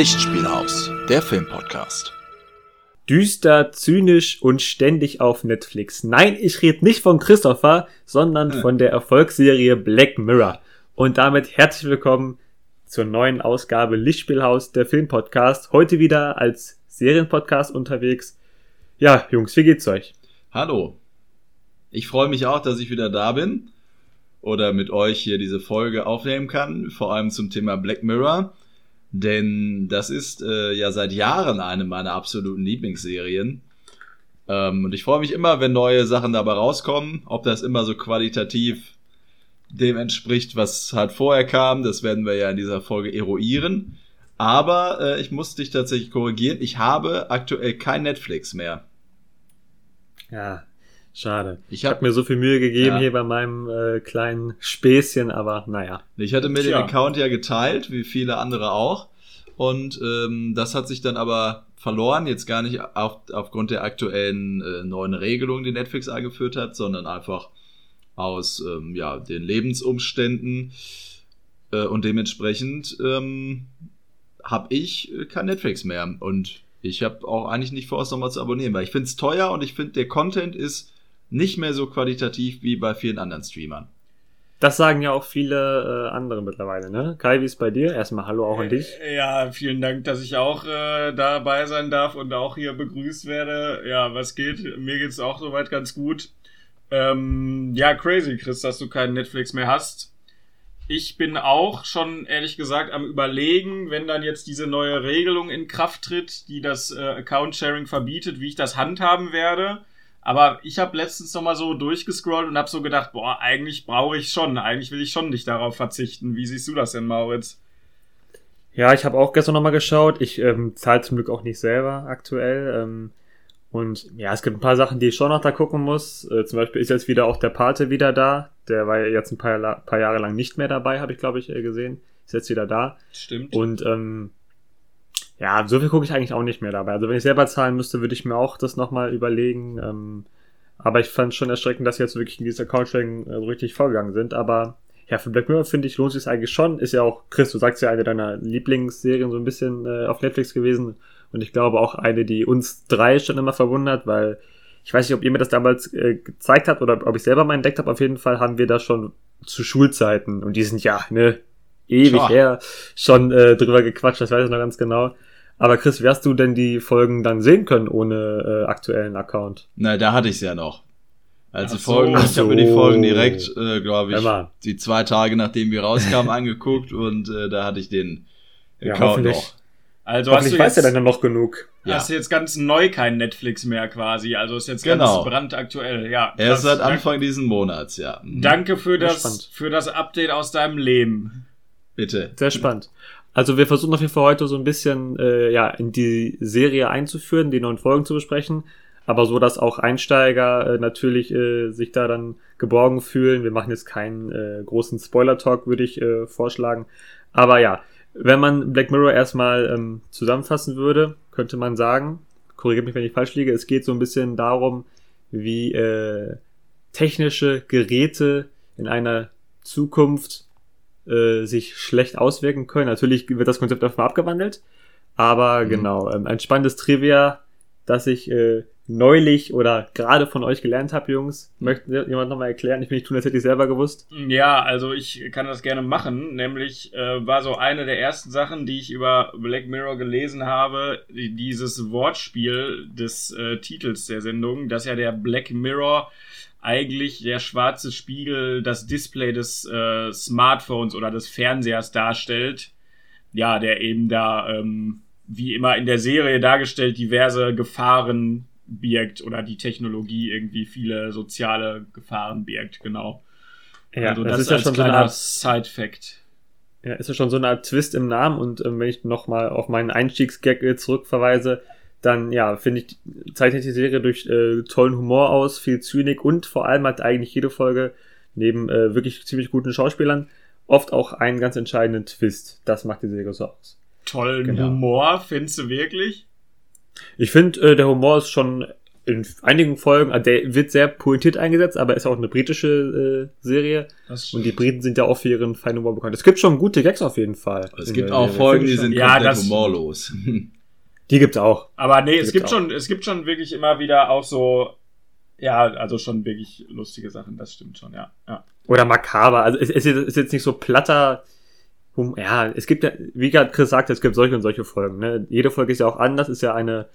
Lichtspielhaus, der Filmpodcast. Düster, zynisch und ständig auf Netflix. Nein, ich rede nicht von Christopher, sondern von der Erfolgsserie Black Mirror. Und damit herzlich willkommen zur neuen Ausgabe Lichtspielhaus, der Filmpodcast. Heute wieder als Serienpodcast unterwegs. Ja, Jungs, wie geht's euch? Hallo. Ich freue mich auch, dass ich wieder da bin oder mit euch hier diese Folge aufnehmen kann, vor allem zum Thema Black Mirror. Denn das ist äh, ja seit Jahren eine meiner absoluten Lieblingsserien. Ähm, und ich freue mich immer, wenn neue Sachen dabei rauskommen. Ob das immer so qualitativ dem entspricht, was halt vorher kam, das werden wir ja in dieser Folge eruieren. Aber äh, ich muss dich tatsächlich korrigieren. Ich habe aktuell kein Netflix mehr. Ja, Schade. Ich habe hab mir so viel Mühe gegeben ja. hier bei meinem äh, kleinen Späßchen, aber naja. Ich hatte mir Tja. den Account ja geteilt, wie viele andere auch. Und ähm, das hat sich dann aber verloren, jetzt gar nicht auf, aufgrund der aktuellen äh, neuen Regelung, die Netflix eingeführt hat, sondern einfach aus ähm, ja, den Lebensumständen. Äh, und dementsprechend ähm, habe ich kein Netflix mehr. Und ich habe auch eigentlich nicht vor, es nochmal zu abonnieren, weil ich finde es teuer und ich finde, der Content ist nicht mehr so qualitativ wie bei vielen anderen Streamern. Das sagen ja auch viele äh, andere mittlerweile, ne? Kai, wie ist bei dir? Erstmal Hallo auch an dich. Äh, ja, vielen Dank, dass ich auch äh, dabei sein darf und auch hier begrüßt werde. Ja, was geht? Mir geht's auch soweit ganz gut. Ähm, ja, crazy, Chris, dass du keinen Netflix mehr hast. Ich bin auch schon ehrlich gesagt am überlegen, wenn dann jetzt diese neue Regelung in Kraft tritt, die das äh, Account-Sharing verbietet, wie ich das handhaben werde aber ich habe letztens nochmal so durchgescrollt und habe so gedacht, boah, eigentlich brauche ich schon, eigentlich will ich schon nicht darauf verzichten. Wie siehst du das denn, Mauritz? Ja, ich habe auch gestern nochmal geschaut. Ich ähm, zahle zum Glück auch nicht selber aktuell. Ähm, und ja, es gibt ein paar Sachen, die ich schon noch da gucken muss. Äh, zum Beispiel ist jetzt wieder auch der Pate wieder da. Der war ja jetzt ein paar, paar Jahre lang nicht mehr dabei, habe ich glaube ich äh, gesehen. Ist jetzt wieder da. Stimmt. Und ähm, ja, so viel gucke ich eigentlich auch nicht mehr dabei. Also wenn ich selber zahlen müsste, würde ich mir auch das nochmal überlegen. Ähm, aber ich fand schon erschreckend, dass sie jetzt wirklich in dieser Account-Sharing äh, so richtig vorgegangen sind. Aber ja, für Black Mirror finde ich, lohnt sich eigentlich schon. Ist ja auch, Chris, du sagst ja, eine deiner Lieblingsserien so ein bisschen äh, auf Netflix gewesen. Und ich glaube auch eine, die uns drei schon immer verwundert, weil ich weiß nicht, ob ihr mir das damals äh, gezeigt habt oder ob ich selber mal entdeckt habe. Auf jeden Fall haben wir da schon zu Schulzeiten und die sind ja, ne, ewig Tja. her schon äh, drüber gequatscht, das weiß ich noch ganz genau. Aber Chris, wie hast du denn die Folgen dann sehen können ohne äh, aktuellen Account? Na, da hatte ich es ja noch. Als die Folgen, so. ich habe mir die Folgen direkt, äh, glaube ich, ja, die zwei Tage nachdem wir rauskamen, angeguckt und äh, da hatte ich den Account ja, noch. Also hast du jetzt, weiß ja dann noch genug. Hast du jetzt ganz neu kein Netflix mehr quasi, also ist jetzt genau. ganz brandaktuell, ja. Erst seit Anfang diesen Monats, ja. Mhm. Danke für das, für das Update aus deinem Leben. Bitte. Sehr spannend. Also wir versuchen auf jeden Fall heute so ein bisschen äh, ja in die Serie einzuführen, die neuen Folgen zu besprechen, aber so, dass auch Einsteiger äh, natürlich äh, sich da dann geborgen fühlen. Wir machen jetzt keinen äh, großen Spoiler-Talk, würde ich äh, vorschlagen. Aber ja, wenn man Black Mirror erstmal ähm, zusammenfassen würde, könnte man sagen, korrigiert mich, wenn ich falsch liege, es geht so ein bisschen darum, wie äh, technische Geräte in einer Zukunft äh, sich schlecht auswirken können. Natürlich wird das Konzept mal abgewandelt, aber mhm. genau, ähm, ein spannendes Trivia, das ich äh, neulich oder gerade von euch gelernt habe, Jungs. Möchte jemand nochmal erklären? Ich will nicht tun, als hätte ich selber gewusst. Ja, also ich kann das gerne machen. Nämlich äh, war so eine der ersten Sachen, die ich über Black Mirror gelesen habe, dieses Wortspiel des äh, Titels der Sendung, dass ja der Black Mirror eigentlich der schwarze Spiegel das Display des äh, Smartphones oder des Fernsehers darstellt. Ja, der eben da, ähm, wie immer in der Serie dargestellt, diverse Gefahren birgt oder die Technologie irgendwie viele soziale Gefahren birgt, genau. Ja, also das, das ist ja schon so eine Art Side-Fact. Ja, ist ja schon so eine Art Twist im Namen und ähm, wenn ich nochmal auf meinen Einstiegsgag äh, zurückverweise, dann ja, finde ich, zeichnet die Serie durch äh, tollen Humor aus, viel Zynik und vor allem hat eigentlich jede Folge neben äh, wirklich ziemlich guten Schauspielern oft auch einen ganz entscheidenden Twist. Das macht die Serie so aus. Tollen genau. Humor, findest du wirklich? Ich finde, äh, der Humor ist schon in einigen Folgen, also der wird sehr pointiert eingesetzt, aber ist auch eine britische äh, Serie. Und die Briten sind ja auch für ihren feinen Humor bekannt. Es gibt schon gute Gags auf jeden Fall. Es gibt der auch Folgen, die sind. Ja, komplett das- humorlos. Die gibt's auch. Aber nee, es Gibt's gibt auch. schon, es gibt schon wirklich immer wieder auch so, ja, also schon wirklich lustige Sachen, das stimmt schon, ja. ja. Oder makaber. Also es, es ist jetzt nicht so platter. Hum ja, es gibt ja, wie gerade Chris sagte, es gibt solche und solche Folgen. Ne? Jede Folge ist ja auch anders, ist ja eine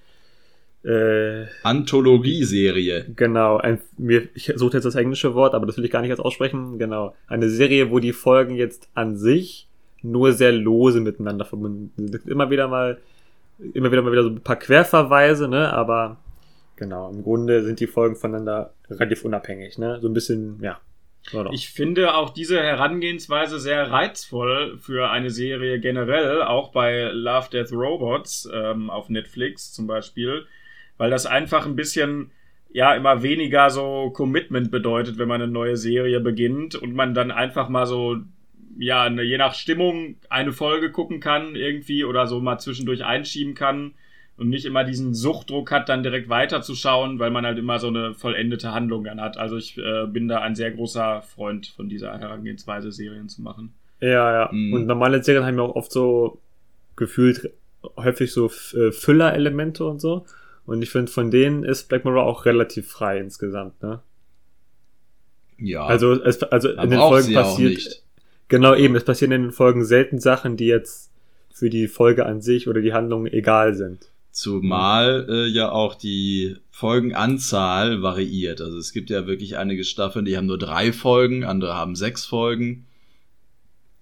äh, Anthologieserie. Genau, ein, mir, ich suche jetzt das englische Wort, aber das will ich gar nicht jetzt aussprechen. Genau, eine Serie, wo die Folgen jetzt an sich nur sehr lose miteinander verbunden sind. Immer wieder mal, immer wieder mal wieder so ein paar Querverweise, ne? Aber genau, im Grunde sind die Folgen voneinander relativ unabhängig, ne? So ein bisschen, ja. Doch. Ich finde auch diese Herangehensweise sehr reizvoll für eine Serie generell, auch bei Love, Death, Robots ähm, auf Netflix zum Beispiel, weil das einfach ein bisschen ja immer weniger so Commitment bedeutet, wenn man eine neue Serie beginnt und man dann einfach mal so ja eine, je nach Stimmung eine Folge gucken kann irgendwie oder so mal zwischendurch einschieben kann und nicht immer diesen Suchtdruck hat, dann direkt weiterzuschauen, weil man halt immer so eine vollendete Handlung dann hat. Also ich äh, bin da ein sehr großer Freund von dieser Herangehensweise, Serien zu machen. Ja, ja. Mhm. Und normale Serien haben ja auch oft so gefühlt häufig so äh, Füller-Elemente und so. Und ich finde, von denen ist Black Mirror auch relativ frei insgesamt, ne? Ja, Also, es, also in den Folgen passiert. Genau, eben, es passieren in den Folgen selten Sachen, die jetzt für die Folge an sich oder die Handlung egal sind. Zumal äh, ja auch die Folgenanzahl variiert. Also es gibt ja wirklich einige Staffeln, die haben nur drei Folgen, andere haben sechs Folgen.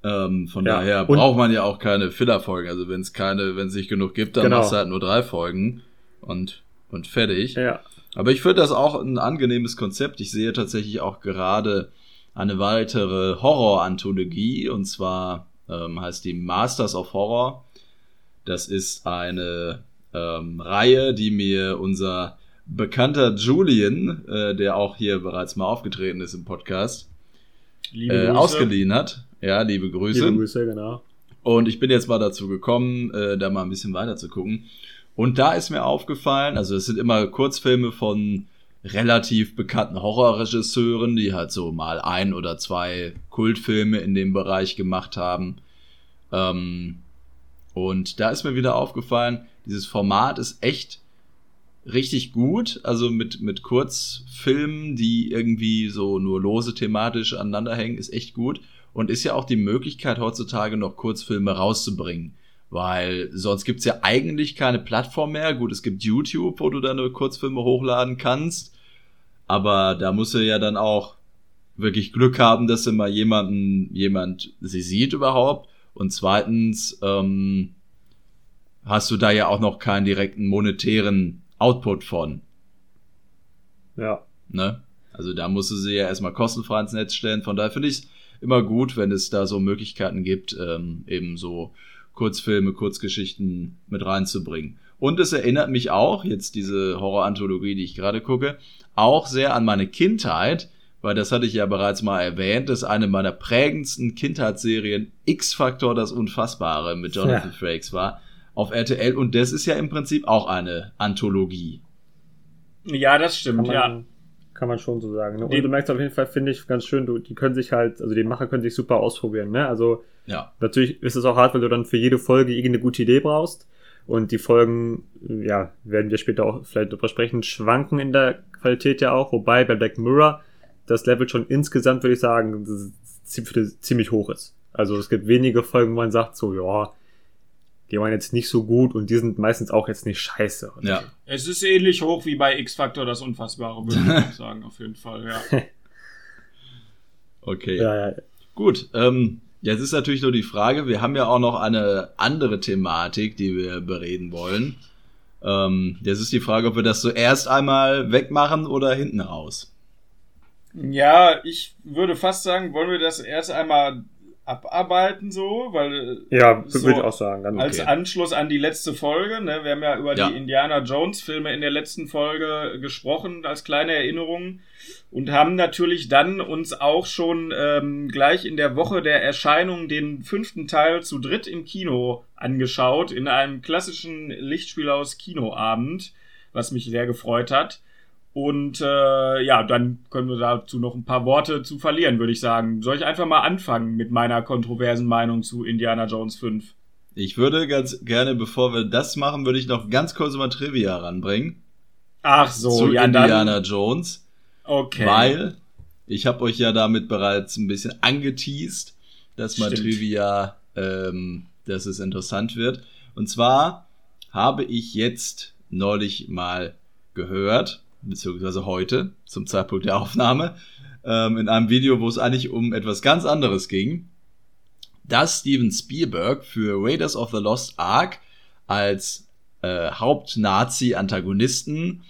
Ähm, von Ja, daher braucht man ja auch keine Filler-Folgen. Also wenn es keine, wenn es nicht genug gibt, dann Genau. machst du halt nur drei Folgen und, und fertig. Ja. Aber ich finde das auch ein angenehmes Konzept. Ich sehe tatsächlich auch gerade eine weitere Horror-Anthologie und zwar ähm, heißt die Masters of Horror. Das ist eine ähm, Reihe, die mir unser bekannter Julian, äh, der auch hier bereits mal aufgetreten ist im Podcast, äh, ausgeliehen hat. Ja, liebe Grüße. Liebe Grüße, genau. Und ich bin jetzt mal dazu gekommen, äh, da mal ein bisschen weiter zu gucken. Und da ist mir aufgefallen, also es sind immer Kurzfilme von relativ bekannten Horrorregisseuren, die halt so mal ein oder zwei Kultfilme in dem Bereich gemacht haben. Ähm, und da ist mir wieder aufgefallen, dieses Format ist echt richtig gut, also mit, mit Kurzfilmen, die irgendwie so nur lose thematisch aneinander hängen, ist echt gut und ist ja auch die Möglichkeit heutzutage noch Kurzfilme rauszubringen. Weil sonst gibt's ja eigentlich keine Plattform mehr. Gut, es gibt YouTube, wo du deine Kurzfilme hochladen kannst. Aber da musst du ja dann auch wirklich Glück haben, dass mal jemanden, jemand sie sieht überhaupt. Und zweitens ähm, hast du da ja auch noch keinen direkten monetären Output von. Ja. Ne? Also da musst du sie ja erstmal kostenfrei ins Netz stellen. Von daher finde ich es immer gut, wenn es da so Möglichkeiten gibt, ähm, eben so Kurzfilme, Kurzgeschichten mit reinzubringen. Und es erinnert mich auch, jetzt diese Horror-Anthologie, die ich gerade gucke, auch sehr an meine Kindheit, weil das hatte ich ja bereits mal erwähnt, dass eine meiner prägendsten Kindheitsserien X-Factor das Unfassbare mit Jonathan Ja. Frakes war auf RTL und das ist ja im Prinzip auch eine Anthologie. Ja, das Kann stimmt, man, ja. kann man schon so sagen. Ne? Und du merkst auf jeden Fall, finde ich, ganz schön, du, die können sich halt, also die Macher können sich super ausprobieren, ne? Also Ja. natürlich ist es auch hart, weil du dann für jede Folge irgendeine gute Idee brauchst. Und die Folgen, ja, werden wir später auch vielleicht drüber sprechen, schwanken in der Qualität ja auch, wobei bei Black Mirror das Level schon insgesamt, würde ich sagen, ziemlich hoch ist. Also es gibt wenige Folgen, wo man sagt so, ja, die waren jetzt nicht so gut und die sind meistens auch jetzt nicht scheiße. oder Ja. Es ist ähnlich hoch wie bei X-Factor das Unfassbare, würde ich sagen, auf jeden Fall, ja. Okay. Ja, ja. Gut, ähm, jetzt ist natürlich nur die Frage, wir haben ja auch noch eine andere Thematik, die wir bereden wollen. Ähm, jetzt ist die Frage, ob wir das zuerst einmal wegmachen oder hinten raus. Ja, ich würde fast sagen, wollen wir das erst einmal abarbeiten so, weil Ja, So, würde ich auch sagen. Dann als Okay. Anschluss an die letzte Folge, ne, wir haben ja über Ja. die Indiana Jones Filme in der letzten Folge gesprochen als kleine Erinnerung und haben natürlich dann uns auch schon ähm, gleich in der Woche der Erscheinung den fünften Teil zu dritt im Kino angeschaut in einem klassischen Lichtspielhaus Kinoabend, was mich sehr gefreut hat. Und äh, ja, dann können wir dazu noch ein paar Worte zu verlieren, würde ich sagen. Soll ich einfach mal anfangen mit meiner kontroversen Meinung zu Indiana Jones 5? Ich würde ganz gerne, bevor wir das machen, würde ich noch ganz kurz mal Trivia ranbringen. Ach so, zu ja Indiana dann. Jones. Okay. Weil ich habe euch ja damit bereits ein bisschen angeteased, dass mal Stimmt. Trivia, ähm, dass es interessant wird. Und zwar habe ich jetzt neulich mal gehört, beziehungsweise heute, zum Zeitpunkt der Aufnahme, ähm, in einem Video, wo es eigentlich um etwas ganz anderes ging, dass Steven Spielberg für Raiders of the Lost Ark als äh, Haupt-Nazi-Antagonisten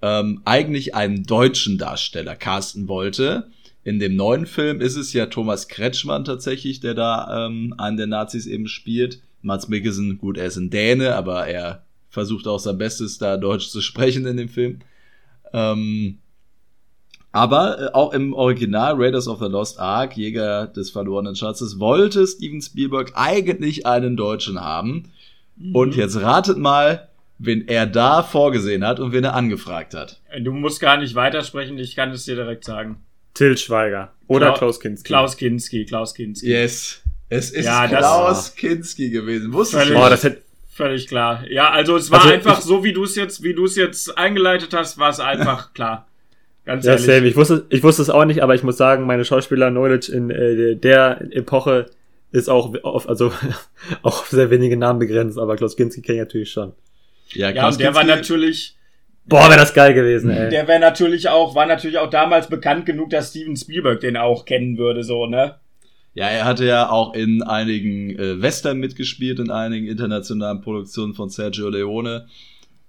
ähm, eigentlich einen deutschen Darsteller casten wollte. In dem neuen Film ist es ja Thomas Kretschmann tatsächlich, der da ähm, einen der Nazis eben spielt. Mats Mikkelsen, gut, er ist ein Däne, aber er versucht auch sein Bestes, da Deutsch zu sprechen in dem Film. Ähm, aber äh, auch im Original Raiders of the Lost Ark, Jäger des verlorenen Schatzes, wollte Steven Spielberg eigentlich einen Deutschen haben. Und jetzt ratet mal, wen er da vorgesehen hat und wen er angefragt hat. Du musst gar nicht weitersprechen, ich kann es dir direkt sagen. Till Schweiger. Oder Klau- Klaus Kinski. Klaus Kinski, Klaus Kinski. Yes. Es ist Ja, das- Klaus Kinski gewesen. Wusstest du? Oh, das hätte. Völlig klar. Ja, also es war Also einfach ich- so, wie du es jetzt, wie du es jetzt eingeleitet hast, war es einfach klar. Ganz Ja, ehrlich. same. Ich wusste, ich wusste es auch nicht, aber ich muss sagen, meine Schauspieler-Knowledge in äh, der Epoche ist auch auf, also auch auf sehr wenige Namen begrenzt, aber Klaus Kinski kenne ich natürlich schon. Ja, ja, und der war natürlich, Boah, wäre das geil gewesen, ey. der wäre natürlich auch, war natürlich auch damals bekannt genug, dass Steven Spielberg den auch kennen würde, so, ne? Ja, er hatte ja auch in einigen äh, Western mitgespielt, in einigen internationalen Produktionen von Sergio Leone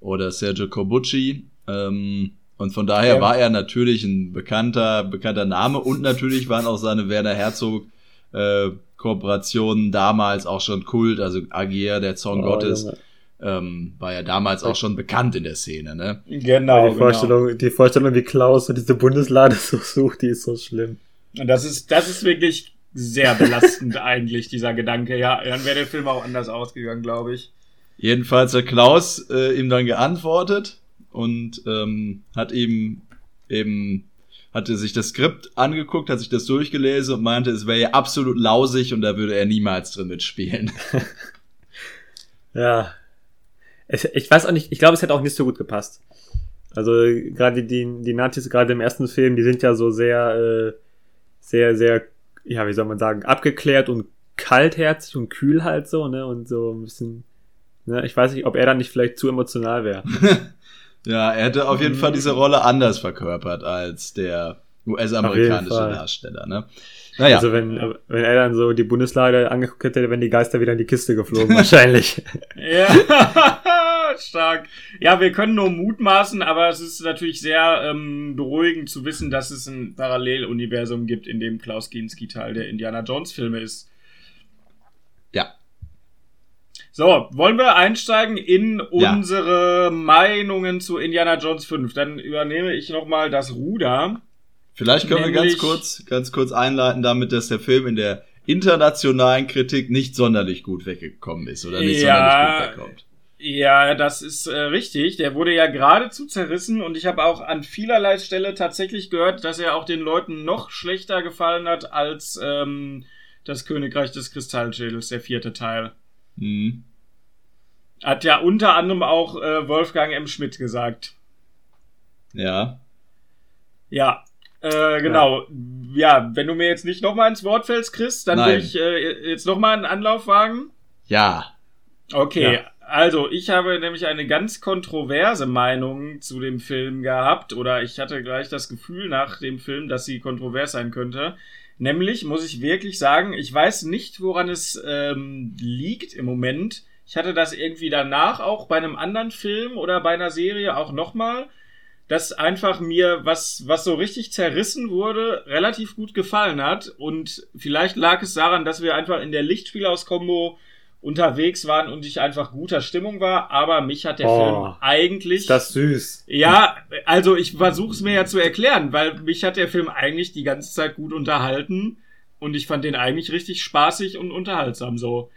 oder Sergio Corbucci. Ähm, und von daher Ja. war er natürlich ein bekannter, bekannter Name und natürlich waren auch seine Werner Herzog äh, Kooperationen damals auch schon Kult, also Agier, der Zorn Oh, Gottes, Junge. ähm, war ja damals auch schon bekannt in der Szene, ne? Genau, die, Vorstellung, die Vorstellung, wie Klaus so diese Bundeslade so sucht, die ist so schlimm. Und das ist, das ist wirklich sehr belastend eigentlich, dieser Gedanke. Ja, dann wäre der Film auch anders ausgegangen, glaube ich. Jedenfalls hat Klaus äh, ihm dann geantwortet und ähm, hat ihm eben hatte sich das Skript angeguckt, hat sich das durchgelesen und meinte, es wäre ja absolut lausig und da würde er niemals drin mitspielen. Ja. Ich, ich weiß auch nicht, ich glaube, es hätte auch nicht so gut gepasst. Also gerade die, die Nazis, gerade im ersten Film, die sind ja so sehr, äh, sehr, sehr, ja, wie soll man sagen, abgeklärt und kaltherzig und kühl halt so, ne? Und so ein bisschen, ne? Ich weiß nicht, ob er dann nicht vielleicht zu emotional wäre. ja, er hätte auf jeden Fall diese Rolle anders verkörpert als der US-amerikanische. Darsteller, ne? Naja, Also wenn, wenn er dann so die Bundeslade angeguckt hätte, wären die Geister wieder in die Kiste geflogen, wahrscheinlich. Ja, stark. Ja, wir können nur mutmaßen, aber es ist natürlich sehr ähm, beruhigend zu wissen, dass es ein Paralleluniversum gibt, in dem Klaus Kinski Teil der Indiana Jones Filme ist. ja. So, wollen wir einsteigen in Ja. unsere Meinungen zu Indiana Jones 5? Dann übernehme ich nochmal das Ruder. Vielleicht können wir Nämlich- ganz kurz, ganz kurz einleiten damit, dass der Film in der internationalen Kritik nicht sonderlich gut weggekommen ist oder nicht Ja. sonderlich gut wegkommt. Ja, das ist äh, richtig. Der wurde ja geradezu zerrissen und ich habe auch an vielerlei Stelle tatsächlich gehört, dass er auch den Leuten noch schlechter gefallen hat als ähm, das Königreich des Kristallschädels, der vierte Teil. Hm. Hat ja unter anderem auch äh, Wolfgang M. Schmidt gesagt. Ja. Ja, äh, genau. Ja. wenn du mir jetzt nicht nochmal ins Wort fällst, Chris, dann Nein. will ich äh, jetzt nochmal einen Anlauf wagen. Ja. Okay, Ja. Also ich habe nämlich eine ganz kontroverse Meinung zu dem Film gehabt oder ich hatte gleich das Gefühl nach dem Film, dass sie kontrovers sein könnte. Nämlich muss ich wirklich sagen, ich weiß nicht, woran es ähm, liegt im Moment. Ich hatte das irgendwie danach auch bei einem anderen Film oder bei einer Serie auch nochmal, dass einfach mir was, was so richtig zerrissen wurde, relativ gut gefallen hat. Und vielleicht lag es daran, dass wir einfach in der Lichtspielhaus-Kombo unterwegs waren und ich einfach guter Stimmung war, aber mich hat der Oh, Film eigentlich. Ist das süß. ja, also ich versuche es mir ja zu erklären, weil mich hat der Film eigentlich die ganze Zeit gut unterhalten und ich fand den eigentlich richtig spaßig und unterhaltsam so.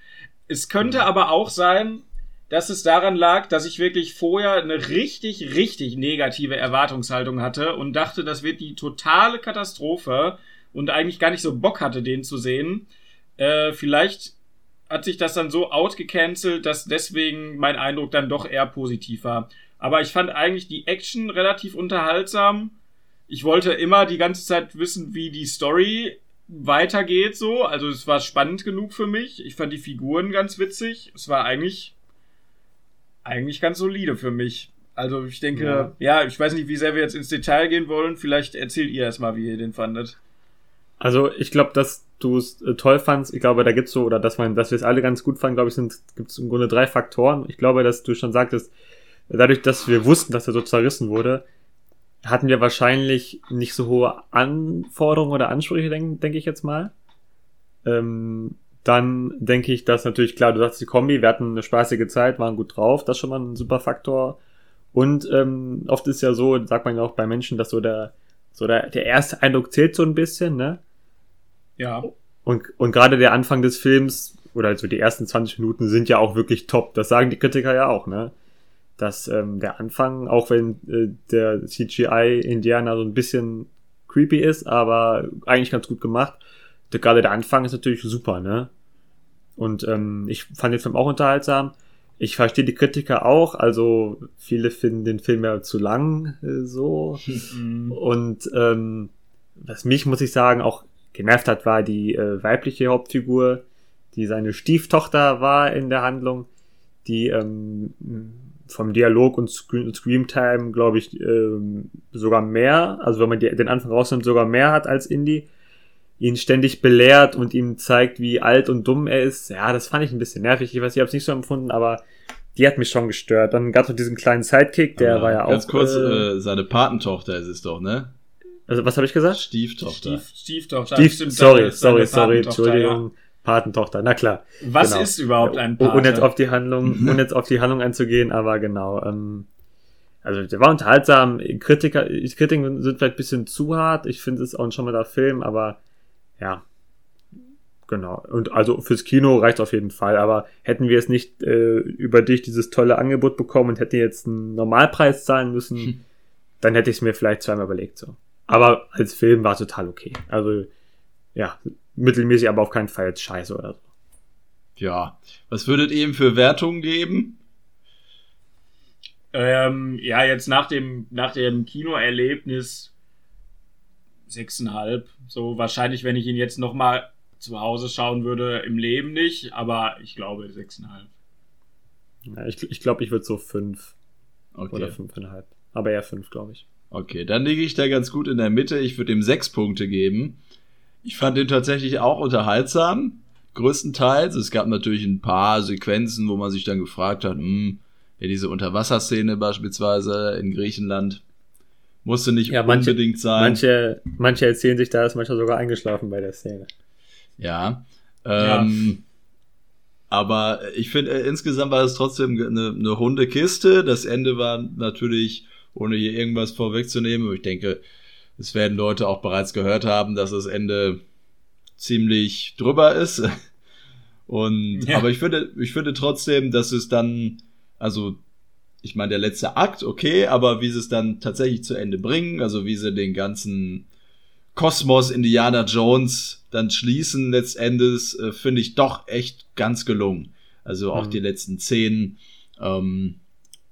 Es könnte aber auch sein, dass es daran lag, dass ich wirklich vorher eine richtig, richtig negative Erwartungshaltung hatte und dachte, das wird die totale Katastrophe und eigentlich gar nicht so Bock hatte, den zu sehen. Äh, vielleicht hat sich das dann so outgecancelt, dass deswegen mein Eindruck dann doch eher positiv war. Aber ich fand eigentlich die Action relativ unterhaltsam. Ich wollte immer die ganze Zeit wissen, wie die Story weitergeht so. Also es war spannend genug für mich. Ich fand die Figuren ganz witzig. Es war eigentlich eigentlich ganz solide für mich. Also ich denke, ja. ja, ich weiß nicht, wie sehr wir jetzt ins Detail gehen wollen. Vielleicht erzählt ihr erstmal, wie ihr den fandet. Also ich glaube, dass du es äh, toll fandst. Ich glaube, da gibt's so, oder dass man, dass wir es alle ganz gut fanden, glaube ich, sind, gibt's im Grunde drei Faktoren. Ich glaube, dass du schon sagtest, dadurch, dass wir wussten, dass er so zerrissen wurde, hatten wir wahrscheinlich nicht so hohe Anforderungen oder Ansprüche, denke denk ich jetzt mal. Ähm, dann denke ich, dass natürlich, klar, du sagst die Kombi, wir hatten eine spaßige Zeit, waren gut drauf, das ist schon mal ein super Faktor. Und ähm, oft ist ja so, sagt man ja auch bei Menschen, dass so der, so der, der erste Eindruck zählt so ein bisschen, ne? Ja. Und, und gerade der Anfang des Films, oder also die ersten 20 Minuten sind ja auch wirklich top. Das sagen die Kritiker ja auch, ne? Dass ähm, der Anfang, auch wenn äh, der CGI-Indianer so ein bisschen creepy ist, aber eigentlich ganz gut gemacht, der, gerade der Anfang ist natürlich super, ne? Und ähm, ich fand den Film auch unterhaltsam. Ich verstehe die Kritiker auch, also viele finden den Film ja zu lang äh, so. Mhm. Und ähm, was mich, muss ich sagen, auch genervt hat, war die äh, weibliche Hauptfigur, die seine Stieftochter war in der Handlung, die ähm, vom Dialog und Screen Screamtime, glaube ich, ähm, sogar mehr, also wenn man die, den Anfang rausnimmt, sogar mehr hat als Indie ihn ständig belehrt und ihm zeigt, wie alt und dumm er ist. Ja, das fand ich ein bisschen nervig. Ich weiß, ich habe es nicht so empfunden, aber die hat mich schon gestört. Dann gab es noch diesen kleinen Sidekick, der aber war ja ganz auch. Ganz kurz, äh, seine Patentochter ist es doch, ne? Also, was habe ich gesagt? Stieftochter. Stief, Stieftochter. Stief, stimmt, sorry, sorry, sorry, Entschuldigung. Ja. Patentochter, na klar. Was genau. ist überhaupt ein Pate? Und jetzt auf die Handlung, und jetzt auf die Handlung einzugehen, aber genau, ähm, also der war unterhaltsam. Kritiker, Kritiken sind vielleicht ein bisschen zu hart. Ich finde es auch schon mal der Film, aber ja, genau. Und also fürs Kino reicht auf jeden Fall. Aber hätten wir es nicht äh, über dich dieses tolle Angebot bekommen und hätten jetzt einen Normalpreis zahlen müssen, hm. dann hätte ich es mir vielleicht zweimal überlegt. So. Aber als Film war es total okay. Also ja, mittelmäßig, aber auf keinen Fall jetzt scheiße oder so. Ja. Was würdet ihr ihm für Wertungen geben? Ähm, ja, jetzt nach dem, nach dem Kinoerlebnis sechseinhalb. So wahrscheinlich, wenn ich ihn jetzt noch mal zu Hause schauen würde, im Leben nicht, aber ich glaube sechseinhalb. Ja, ich ich, glaub, ich würde so fünf okay. oder fünfeinhalb. Aber eher fünf, glaube ich. Okay, dann liege ich da ganz gut in der Mitte. Ich würde ihm sechs Punkte geben. Ich fand ihn tatsächlich auch unterhaltsam, größtenteils. Es gab natürlich ein paar Sequenzen, wo man sich dann gefragt hat, hm, ja, diese Unterwasserszene beispielsweise in Griechenland, musste nicht ja, manche, unbedingt sein. Manche, manche erzählen sich, da ist manchmal sogar eingeschlafen bei der Szene. Ja. Ähm, ja. Aber ich finde, äh, insgesamt war es trotzdem eine, eine runde Kiste. Das Ende war natürlich, ohne hier irgendwas vorwegzunehmen, ich denke, es werden Leute auch bereits gehört haben, dass das Ende ziemlich drüber ist. Und, ja. aber ich finde, ich finde trotzdem, dass es dann, also ich meine, der letzte Akt, okay, aber wie sie es dann tatsächlich zu Ende bringen, also wie sie den ganzen Kosmos Indiana Jones dann schließen letztendes, äh, finde ich doch echt ganz gelungen. Also auch mhm. die letzten Szenen, ähm,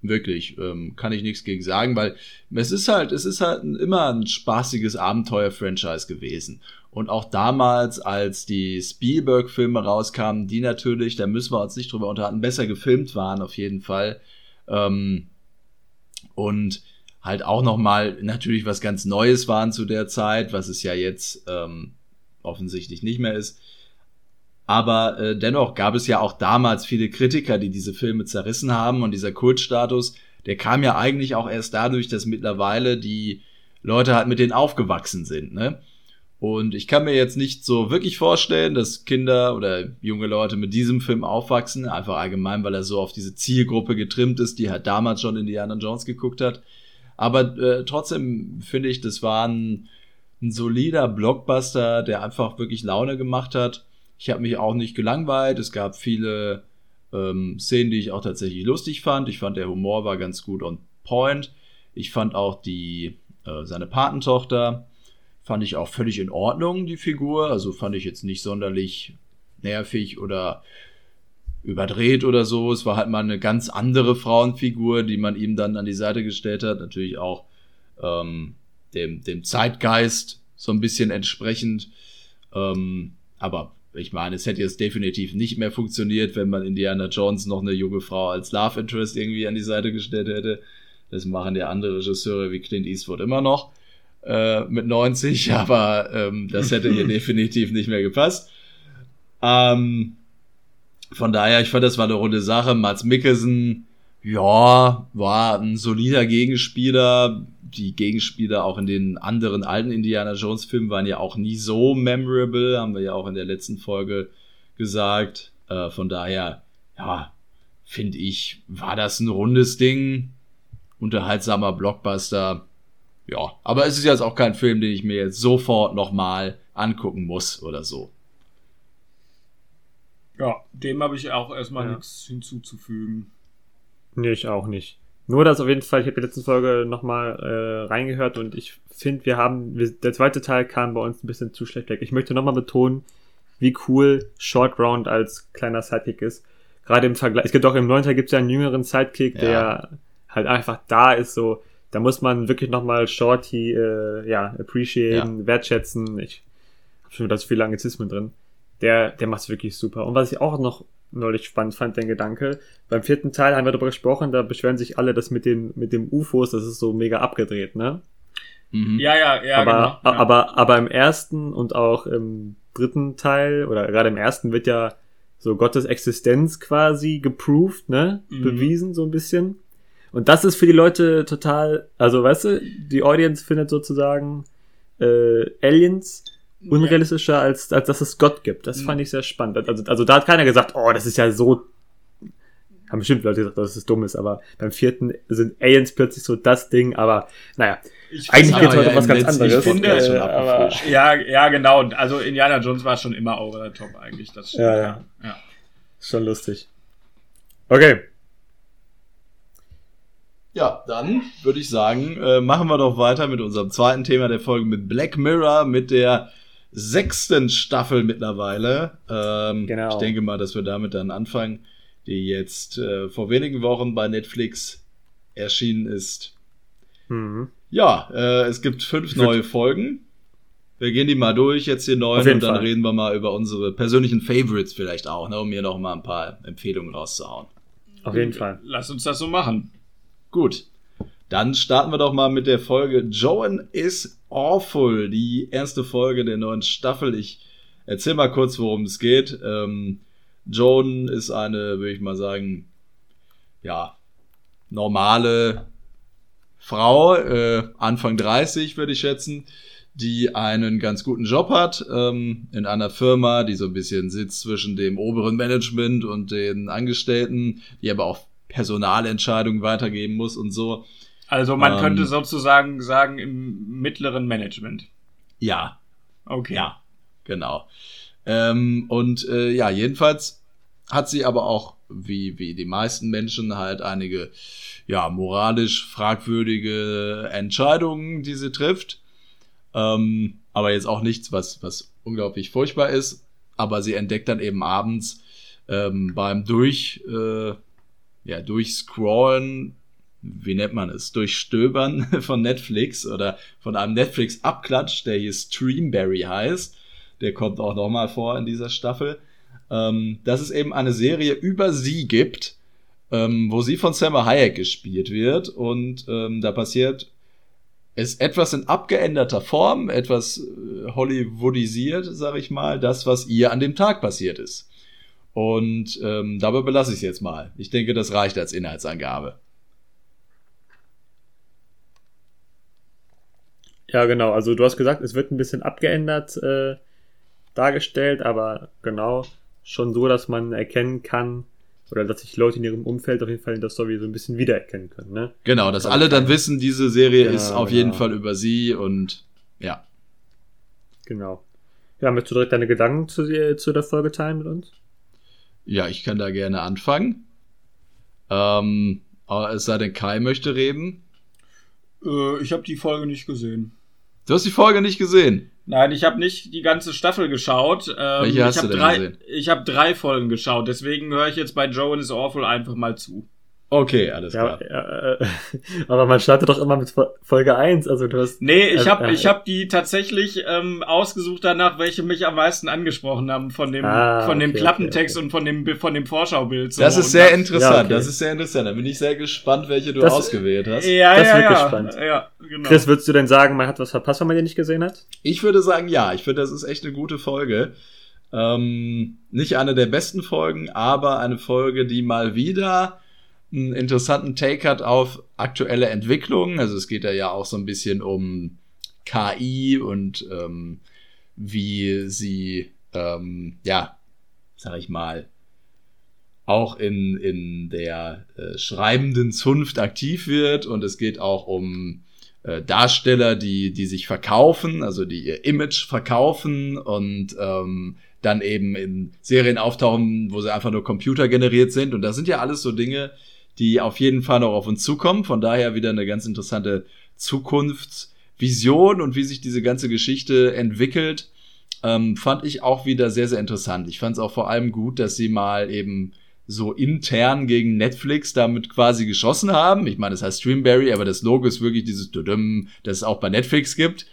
wirklich, ähm, kann ich nichts gegen sagen, weil es ist halt, es ist halt immer ein spaßiges Abenteuer-Franchise gewesen. Und auch damals, als die Spielberg-Filme rauskamen, die natürlich, da müssen wir uns nicht drüber unterhalten, besser gefilmt waren auf jeden Fall. Ähm, und halt auch nochmal natürlich was ganz Neues waren zu der Zeit, was es ja jetzt ähm, offensichtlich nicht mehr ist. Aber äh, dennoch gab es ja auch damals viele Kritiker, die diese Filme zerrissen haben und dieser Kultstatus, der kam ja eigentlich auch erst dadurch, dass mittlerweile die Leute halt mit denen aufgewachsen sind, ne? Und ich kann mir jetzt nicht so wirklich vorstellen, dass Kinder oder junge Leute mit diesem Film aufwachsen, einfach allgemein, weil er so auf diese Zielgruppe getrimmt ist, die halt damals schon Indiana Jones geguckt hat. Aber äh, trotzdem finde ich, das war ein, ein solider Blockbuster, der einfach wirklich Laune gemacht hat. Ich habe mich auch nicht gelangweilt. Es gab viele ähm, Szenen, die ich auch tatsächlich lustig fand. Ich fand, der Humor war ganz gut on point. Ich fand auch die, äh, seine Patentochter, fand ich auch völlig in Ordnung, die Figur. Also fand ich jetzt nicht sonderlich nervig oder überdreht oder so. Es war halt mal eine ganz andere Frauenfigur, die man ihm dann an die Seite gestellt hat. Natürlich auch ähm, dem, dem Zeitgeist so ein bisschen entsprechend. Ähm, aber ich meine, es hätte jetzt definitiv nicht mehr funktioniert, wenn man Indiana Jones noch eine junge Frau als Love Interest irgendwie an die Seite gestellt hätte. Das machen ja andere Regisseure wie Clint Eastwood immer noch äh, mit 90, aber ähm, das hätte hier definitiv nicht mehr gepasst. Ähm, von daher, ich fand, das war eine runde Sache. Mats Mikkelsen, ja, war ein solider Gegenspieler. Die Gegenspieler auch in den anderen alten Indiana Jones Filmen waren ja auch nie so memorable, haben wir ja auch in der letzten Folge gesagt. Äh, von daher, ja, finde ich, war das ein rundes Ding. Unterhaltsamer Blockbuster. Ja, aber es ist jetzt auch kein Film, den ich mir jetzt sofort nochmal angucken muss oder so. Ja, dem habe ich auch erstmal ja. nichts hinzuzufügen. Nee, ich auch nicht. Nur, dass auf jeden Fall, ich habe die letzte Folge nochmal äh, reingehört und ich finde, wir haben, wir, der zweite Teil kam bei uns ein bisschen zu schlecht weg. Ich möchte nochmal betonen, wie cool Short Round als kleiner Sidekick ist. Gerade im Vergleich, es gibt auch im neuen Teil gibt es ja einen jüngeren Sidekick, ja. der halt einfach da ist, so, da muss man wirklich nochmal Shorty, äh, ja, appreciaten, ja. wertschätzen. Ich habe schon wieder so viele Anglizismen drin der, der macht es wirklich super. Und was ich auch noch neulich spannend fand, den Gedanke, beim vierten Teil haben wir darüber gesprochen, da beschweren sich alle, dass mit den, mit dem UFOs, das ist so mega abgedreht, ne? Mhm. Ja, ja, ja, aber, genau. Ja. Aber, aber im ersten und auch im dritten Teil, oder gerade im ersten wird ja so Gottes Existenz quasi geproved, ne? Mhm. Bewiesen, so ein bisschen. Und das ist für die Leute total, also weißt du, die Audience findet sozusagen äh, Aliens unrealistischer, als, als dass es Gott gibt. Das fand ich sehr spannend. Also, also da hat keiner gesagt, oh, das ist ja so. Haben bestimmt Leute gesagt, dass es dumm ist, aber beim vierten sind Aliens plötzlich so das Ding, aber naja. Ich Eigentlich geht es heute ja was ganz anderes. Ich finde, äh, aber, ja, ja, genau. Also Indiana Jones war schon immer over the top eigentlich. Das stimmt, ja, ja. ja. Schon lustig. Okay. Ja, dann würde ich sagen, äh, machen wir doch weiter mit unserem zweiten Thema der Folge mit Black Mirror, mit der sechsten Staffel mittlerweile. Ähm, genau. Ich denke mal, dass wir damit dann anfangen, die jetzt äh, vor wenigen Wochen bei Netflix erschienen ist. Mhm. Ja, äh, es gibt fünf neue Folgen. Wir gehen die mal durch, jetzt die neuen, und dann Fall. reden wir mal über unsere persönlichen Favorites vielleicht auch, ne, um hier noch mal ein paar Empfehlungen rauszuhauen. Auf jeden Fall. Lass uns das so machen. Gut. Dann starten wir doch mal mit der Folge Joan is Awful, die erste Folge der neuen Staffel. Ich erzähl mal kurz, worum es geht. Ähm, Joan ist eine, würde ich mal sagen, ja, normale Frau, äh, Anfang 30 würde ich schätzen, die einen ganz guten Job hat ähm, in einer Firma, die so ein bisschen sitzt zwischen dem oberen Management und den Angestellten, die aber auch Personalentscheidungen weitergeben muss und so. Also man ähm, könnte sozusagen sagen im mittleren Management. Ja. Okay. Ja, genau. Ähm, und äh, ja, jedenfalls hat sie aber auch, wie, wie die meisten Menschen, halt einige ja, moralisch fragwürdige Entscheidungen, die sie trifft. Ähm, aber jetzt auch nichts, was, was unglaublich furchtbar ist. Aber sie entdeckt dann eben abends ähm, beim Durch, äh, ja, Durchscrollen wie nennt man es, Durchstöbern von Netflix oder von einem Netflix-Abklatsch, der hier Streamberry heißt. Der kommt auch nochmal vor in dieser Staffel. Ähm, dass es eben eine Serie über sie gibt, ähm, wo sie von Selma Hayek gespielt wird. Und ähm, da passiert es etwas in abgeänderter Form, etwas äh, Hollywoodisiert, sag ich mal, das, was ihr an dem Tag passiert ist. Und ähm, dabei belasse ich es jetzt mal. Ich denke, das reicht als Inhaltsangabe. Ja, genau. Also du hast gesagt, es wird ein bisschen abgeändert äh, dargestellt, aber genau schon so, dass man erkennen kann, oder dass sich Leute in ihrem Umfeld auf jeden Fall in der Story so ein bisschen wiedererkennen können. Ne? Genau, dass alle dann wissen, diese Serie ja, ist auf genau. jeden Fall über sie und ja. Genau. Ja, möchtest du direkt deine Gedanken zu, zu der Folge teilen mit uns? Ja, ich kann da gerne anfangen. Ähm, aber es sei denn, Kai möchte reden. Äh, ich habe die Folge nicht gesehen. Du hast die Folge nicht gesehen. Nein, ich habe nicht die ganze Staffel geschaut. Ähm, Welche hast ich du hab denn drei, gesehen? Ich habe drei Folgen geschaut, deswegen höre ich jetzt bei Joe is Awful einfach mal zu. Okay, alles Ja, klar. ja, äh, aber man startet doch immer mit Fol- Folge 1. Also du hast. Nee, ich Also, habe äh, ich hab die tatsächlich ähm, ausgesucht danach, welche mich am meisten angesprochen haben von dem, Ah, von dem okay, Klappentext okay, und von dem, von dem Vorschaubild. so. Das ist sehr das- interessant. Ja, okay. Das ist sehr interessant. Da bin ich sehr gespannt, welche du Das- ausgewählt hast. Ja, Das ja, wird ja. gespannt. Ja, genau. Chris, würdest du denn sagen, man hat was verpasst, wenn man den nicht gesehen hat? Ich würde sagen, ja. Ich finde, das ist echt eine gute Folge. Ähm, nicht eine der besten Folgen, aber eine Folge, die mal wieder einen interessanten Take hat auf aktuelle Entwicklungen. Also es geht ja auch so ein bisschen um KI und ähm, wie sie, ähm, ja, sag ich mal, auch in, in der äh, schreibenden Zunft aktiv wird. Und es geht auch um äh, Darsteller, die, die sich verkaufen, also die ihr Image verkaufen und ähm, dann eben in Serien auftauchen, wo sie einfach nur computergeneriert sind. Und das sind ja alles so Dinge, die auf jeden Fall noch auf uns zukommen. Von daher wieder eine ganz interessante Zukunftsvision und wie sich diese ganze Geschichte entwickelt, ähm, fand ich auch wieder sehr, sehr interessant. Ich fand es auch vor allem gut, dass sie mal eben so intern gegen Netflix damit quasi geschossen haben. Ich meine, das heißt Streamberry, aber das Logo ist wirklich dieses Dudum, das es auch bei Netflix gibt.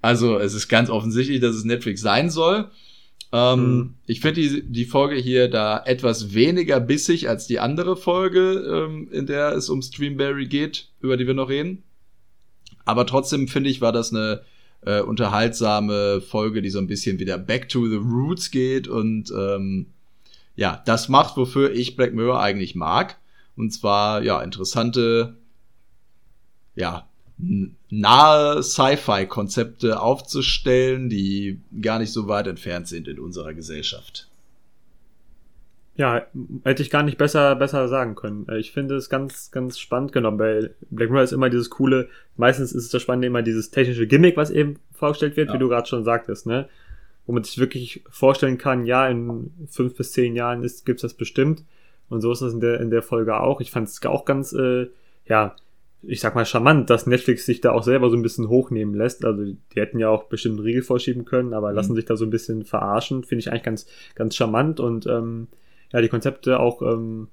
Also es ist ganz offensichtlich, dass es Netflix sein soll. Ähm, Mhm. Ich finde die, die Folge hier da etwas weniger bissig als die andere Folge, ähm, in der es um Streamberry geht, über die wir noch reden. Aber trotzdem finde ich, war das eine äh, unterhaltsame Folge, die so ein bisschen wieder back to the roots geht und ähm, ja, das macht, wofür ich Black Mirror eigentlich mag. Und zwar, ja, interessante, ja, nahe Sci-Fi-Konzepte aufzustellen, die gar nicht so weit entfernt sind in unserer Gesellschaft. Ja, hätte ich gar nicht besser, besser sagen können. Äh, Ich finde es ganz, ganz spannend genommen, weil Black Mirror ist immer dieses coole, meistens ist es das Spannende immer dieses technische Gimmick, was eben vorgestellt wird, Ja. wie du gerade schon sagtest, ne? Wo man sich wirklich vorstellen kann, ja, in fünf bis zehn Jahren ist, gibt's das bestimmt. Und so ist das in der, in der Folge auch. Ich fand es auch ganz, äh, ja, ich sag mal charmant, dass Netflix sich da auch selber so ein bisschen hochnehmen lässt. Also die hätten ja auch bestimmt einen Riegel vorschieben können, aber Mhm. lassen sich da so ein bisschen verarschen. Finde ich eigentlich ganz, ganz charmant und ähm, ja, die Konzepte auch ähm,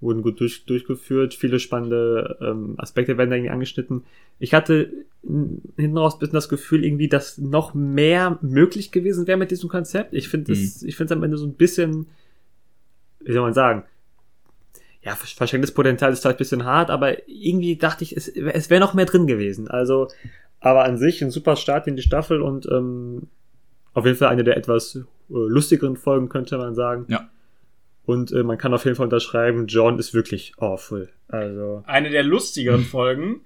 wurden gut durch, durchgeführt. Viele spannende ähm, Aspekte werden da irgendwie angeschnitten. Ich hatte hinten raus ein bisschen das Gefühl, irgendwie, dass noch mehr möglich gewesen wäre mit diesem Konzept. Ich finde es, ich finde es am Ende so ein bisschen, wie soll man sagen, ja, versch- verschenktes Potenzial ist vielleicht ein bisschen hart, aber irgendwie dachte ich, es, es wäre noch mehr drin gewesen. Also, aber an sich ein super Start in die Staffel und ähm, auf jeden Fall eine der etwas äh, lustigeren Folgen, könnte man sagen. Ja. Und äh, man kann auf jeden Fall unterschreiben, John ist wirklich awful. Also, Eine der lustigeren Folgen.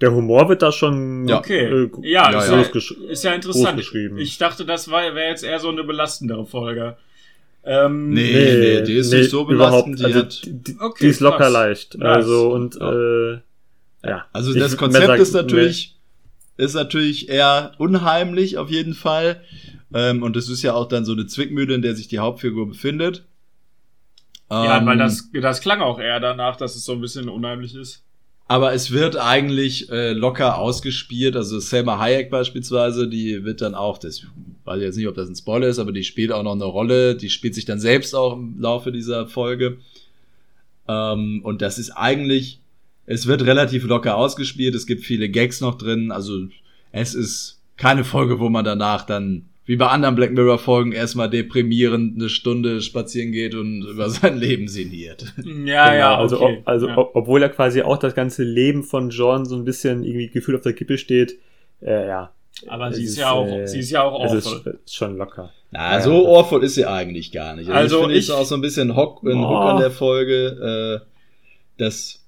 der Humor wird da schon Ja. Okay. äh, Ja, Ja, ist, ja. ist ja interessant. Ich dachte, das wäre jetzt eher so eine belastendere Folge. Ähm, Nee. nee, die ist nicht so belastend, die also, hat- die, die, Okay, die ist locker krass. leicht. Also, und Ja. äh, ja. Also Ich das Konzept mehr ist sagen, natürlich, ist natürlich eher unheimlich auf jeden Fall. Ähm, und es ist ja auch dann so eine Zwickmühle, in der sich die Hauptfigur befindet. Ja, Ähm, weil das, das klang auch eher danach, dass es so ein bisschen unheimlich ist. Aber es wird eigentlich äh, locker ausgespielt. Also Selma Hayek beispielsweise, die wird dann auch, das weiß ich jetzt nicht, ob das ein Spoiler ist, aber die spielt auch noch eine Rolle. Die spielt sich dann selbst auch im Laufe dieser Folge. Ähm, und das ist eigentlich, es wird relativ locker ausgespielt. Es gibt viele Gags noch drin. Also es ist keine Folge, wo man danach dann wie bei anderen Black Mirror Folgen erstmal deprimierend eine Stunde spazieren geht und über sein Leben sinniert. Ja, ja, Genau, also, okay. ob, also ja. ob, obwohl ja quasi auch das ganze Leben von John so ein bisschen irgendwie gefühlt auf der Kippe steht, äh, ja. Aber sie ist ist, ja auch, äh, sie ist ja auch Es ist, awful. ist schon locker. Na, Ja. so ohrvoll ist sie eigentlich gar nicht. Also ich finde ich- es auch so ein bisschen Hock, ein Oh. Hook an der Folge. Äh, das,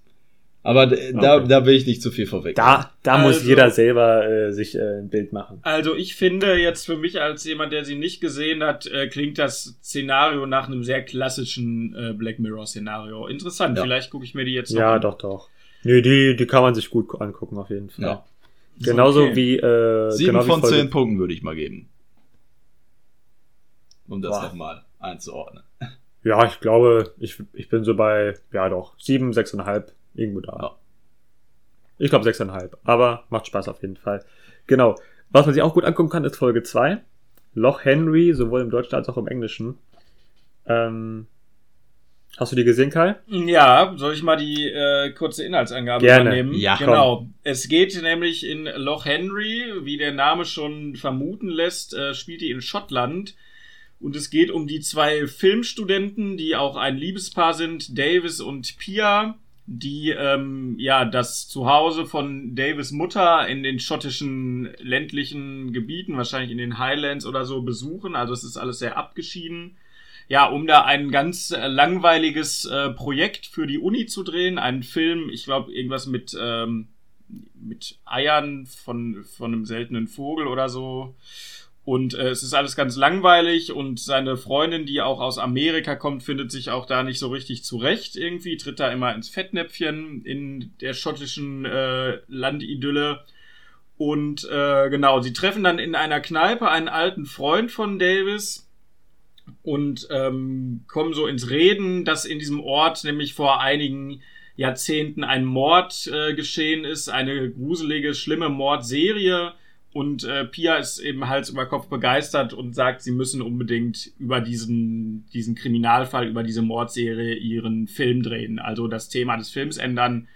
aber d- da, Okay. da will ich nicht zu viel vorweg. Da, da muss Also- jeder selber äh, sich äh, ein Bild machen. Also ich finde jetzt für mich als jemand, der sie nicht gesehen hat, äh, klingt das Szenario nach einem sehr klassischen äh, Black Mirror Szenario. Interessant. Ja. Vielleicht gucke ich mir die jetzt noch Ja, an. doch, doch. Nee, die, die kann man sich gut angucken, auf jeden Fall. Ja. Genauso Okay. wie, äh, Sieben genau von zehn Punkten würde ich mal geben. um das nochmal einzuordnen. Ja, ich glaube, ich, ich bin so bei, ja doch, sieben, sechseinhalb, irgendwo da. Ja. Ich glaube sechseinhalb, aber macht Spaß auf jeden Fall. Genau. Was man sich auch gut angucken kann, ist Folge 2. Loch Henry, sowohl im Deutschen als auch im Englischen. Ähm, hast du die gesehen, Kai? Ja, soll ich mal die äh, kurze Inhaltsangabe Gerne. übernehmen? Ja, genau. Es geht nämlich in Loch Henry, wie der Name schon vermuten lässt, äh, spielt die in Schottland. Und es geht um die zwei Filmstudenten, die auch ein Liebespaar sind, Davis und Pia, die ähm, ja das Zuhause von Davis Mutter in den schottischen ländlichen Gebieten, wahrscheinlich in den Highlands oder so, besuchen. Also es ist alles sehr abgeschieden ja, um da ein ganz äh, langweiliges äh, Projekt für die Uni zu drehen, einen Film, ich glaube, irgendwas mit, ähm, mit Eiern von, von einem seltenen Vogel oder so. Und äh, es ist alles ganz langweilig und seine Freundin, die auch aus Amerika kommt, findet sich auch da nicht so richtig zurecht irgendwie, tritt da immer ins Fettnäpfchen in der schottischen äh, Landidylle. Und äh, genau, sie treffen dann in einer Kneipe einen alten Freund von Davis, und ähm, kommen so ins Reden, dass in diesem Ort nämlich vor einigen Jahrzehnten ein Mord äh, geschehen ist, eine gruselige, schlimme Mordserie. Und äh, Pia ist eben Hals über Kopf begeistert und sagt, sie müssen unbedingt über diesen, diesen Kriminalfall, über diese Mordserie ihren Film drehen. Also das Thema des Films ändern.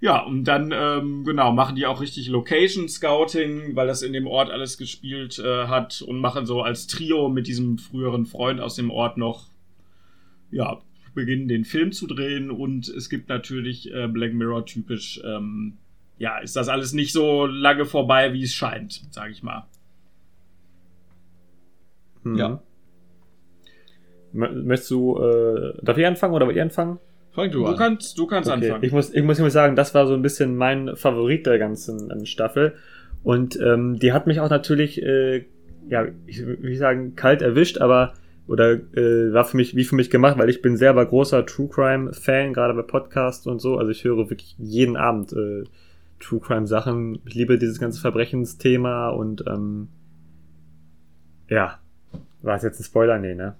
Ja, und dann, ähm, genau, machen die auch richtig Location Scouting, weil das in dem Ort alles gespielt äh, hat und machen so als Trio mit diesem früheren Freund aus dem Ort noch, ja, beginnen den Film zu drehen und es gibt natürlich äh, Black Mirror typisch, ähm, ja, ist das alles nicht so lange vorbei, wie es scheint, sag ich mal. Mhm. Ja. M- Möchtest du, äh, darf ich anfangen oder wollt ihr anfangen? Fang du, Du an. kannst, du kannst Okay, anfangen. Ich muss, ich muss nämlich sagen, das war so ein bisschen mein Favorit der ganzen ähm, Staffel. Und ähm, die hat mich auch natürlich, äh, ja, ich will sagen, kalt erwischt, aber oder äh, war für mich wie für mich gemacht, weil ich bin selber großer True Crime Fan, gerade bei Podcasts und so. Also ich höre wirklich jeden Abend äh, True Crime Sachen. Ich liebe dieses ganze Verbrechensthema und ähm, ja, war es jetzt ein Spoiler? Nee, ne?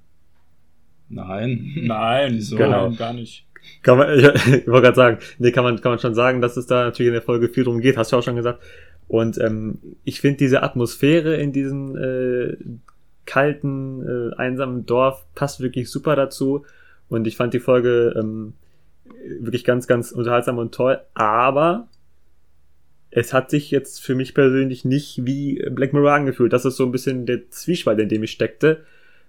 Nein. Nein, Wieso? Genau. gar nicht. Kann man, ich, ich wollte gerade sagen, nee, kann man, kann man schon sagen, dass es da natürlich in der Folge viel drum geht, hast du auch schon gesagt. Und ähm, ich finde diese Atmosphäre in diesem äh, kalten, äh, einsamen Dorf passt wirklich super dazu. Und ich fand die Folge ähm, wirklich ganz, ganz unterhaltsam und toll. Aber es hat sich jetzt für mich persönlich nicht wie Black Mirror angefühlt. Das ist so ein bisschen der Zwiespalt, in dem ich steckte.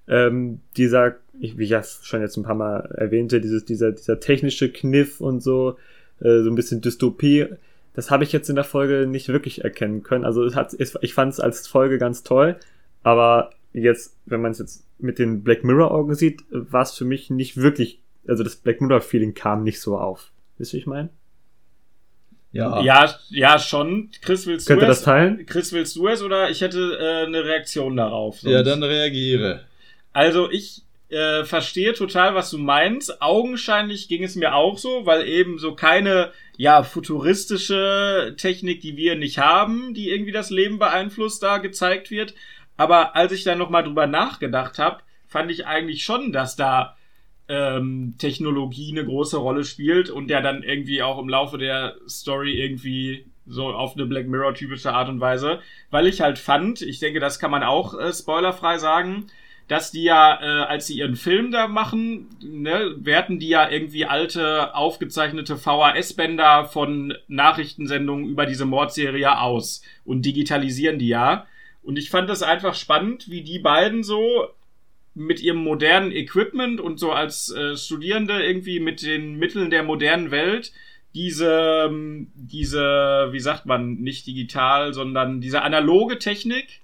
Ähm, dieser, ich, wie ich ja schon jetzt ein paar Mal erwähnte, dieses, dieser, dieser technische Kniff und so, äh, so ein bisschen Dystopie, das habe ich jetzt in der Folge nicht wirklich erkennen können. Also es hat, es, ich fand es als Folge ganz toll, aber jetzt, wenn man es jetzt mit den Black Mirror Augen sieht, war es für mich nicht wirklich, also das Black Mirror Feeling kam nicht so auf. Wisst ihr, wie ich meine? Ja. Ja, ja, schon. Chris, willst du Könnt ihr es? das teilen? Chris, willst du es oder ich hätte äh, eine Reaktion darauf? Ja, sonst- dann reagiere. Also ich äh, verstehe total, was du meinst. Augenscheinlich ging es mir auch so, weil eben so keine ja futuristische Technik, die wir nicht haben, die irgendwie das Leben beeinflusst, da gezeigt wird. Aber als ich dann noch mal drüber nachgedacht habe, fand ich eigentlich schon, dass da ähm, Technologie eine große Rolle spielt und der dann irgendwie auch im Laufe der Story irgendwie so auf eine Black Mirror typische Art und Weise, weil ich halt fand, ich denke, das kann man auch äh, spoilerfrei sagen, dass die ja, äh, als sie ihren Film da machen, ne, werten die ja irgendwie alte, aufgezeichnete VHS-Bänder von Nachrichtensendungen über diese Mordserie aus und digitalisieren die ja. Und ich fand das einfach spannend, wie die beiden so mit ihrem modernen Equipment und so als äh, Studierende irgendwie mit den Mitteln der modernen Welt diese, ähm, diese, wie sagt man, nicht digital, sondern diese analoge Technik,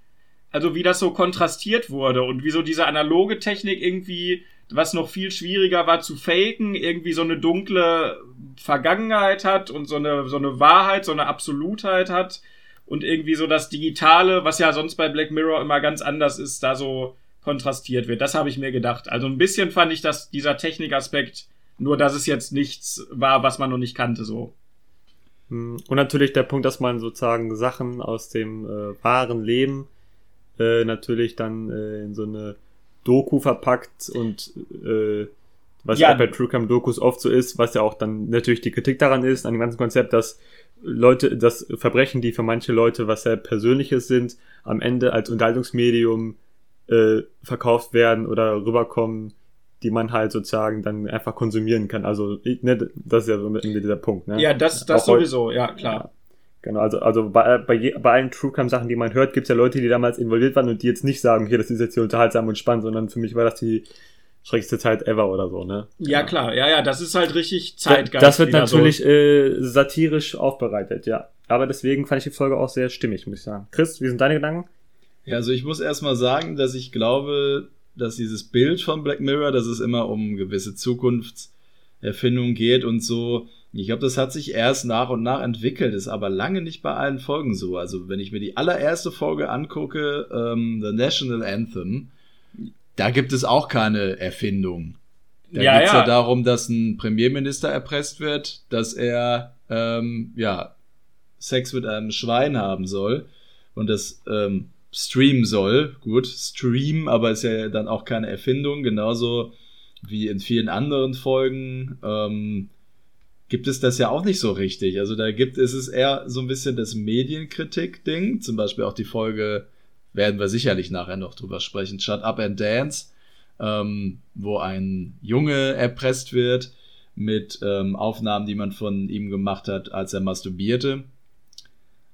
also wie das so kontrastiert wurde und wie so diese analoge Technik irgendwie, was noch viel schwieriger war zu faken, irgendwie so eine dunkle Vergangenheit hat und so eine, so eine Wahrheit, so eine Absolutheit hat und irgendwie so das Digitale, was ja sonst bei Black Mirror immer ganz anders ist, da so kontrastiert wird. Das habe ich mir gedacht. Also ein bisschen fand ich, dass dieser Technikaspekt, nur dass es jetzt nichts war, was man noch nicht kannte, so. Hm, Und natürlich der Punkt, dass man sozusagen Sachen aus dem äh, wahren Leben äh, natürlich dann äh, in so eine Doku verpackt und äh, was Ja. ja bei True Crime Dokus oft so ist, was ja auch dann natürlich die Kritik daran ist, an dem ganzen Konzept, dass Leute, dass Verbrechen, die für manche Leute was sehr Persönliches sind, am Ende als Unterhaltungsmedium äh, verkauft werden oder rüberkommen, die man halt sozusagen dann einfach konsumieren kann. Also, ne, das ist ja so irgendwie dieser Punkt. Ne? Ja, das, das Auch sowieso, ja, klar. Genau, also, also bei, bei, je, bei allen True Crime Sachen, die man hört, gibt es ja Leute, die damals involviert waren und die jetzt nicht sagen, hier, das ist jetzt hier unterhaltsam und spannend, sondern für mich war das die schrecklichste Zeit ever oder so, ne? Ja, klar, ja, ja, das ist halt richtig Zeitgeist. Das wird wieder so. natürlich äh, satirisch aufbereitet, ja. Aber deswegen fand ich die Folge auch sehr stimmig, muss ich sagen. Chris, wie sind deine Gedanken? Ja, also ich muss erstmal sagen, dass ich glaube, dass dieses Bild von Black Mirror, dass es immer um gewisse Zukunftserfindungen geht und so, ich glaube, das hat sich erst nach und nach entwickelt, ist aber lange nicht bei allen Folgen so. Also wenn ich mir die allererste Folge angucke, ähm, The National Anthem, da gibt es auch keine Erfindung. Da Ja, geht's ja. ja. darum, dass ein Premierminister erpresst wird, dass er ähm, ja Sex mit einem Schwein haben soll und das ähm, streamen soll. Gut, stream, aber ist ja dann auch keine Erfindung. Genauso wie in vielen anderen Folgen ähm, gibt es das ja auch nicht so richtig. Also da gibt es es eher so ein bisschen das Medienkritik-Ding. Zum Beispiel auch die Folge, werden wir sicherlich nachher noch drüber sprechen, Shut Up and Dance, ähm, wo ein Junge erpresst wird mit ähm, Aufnahmen, die man von ihm gemacht hat, als er masturbierte.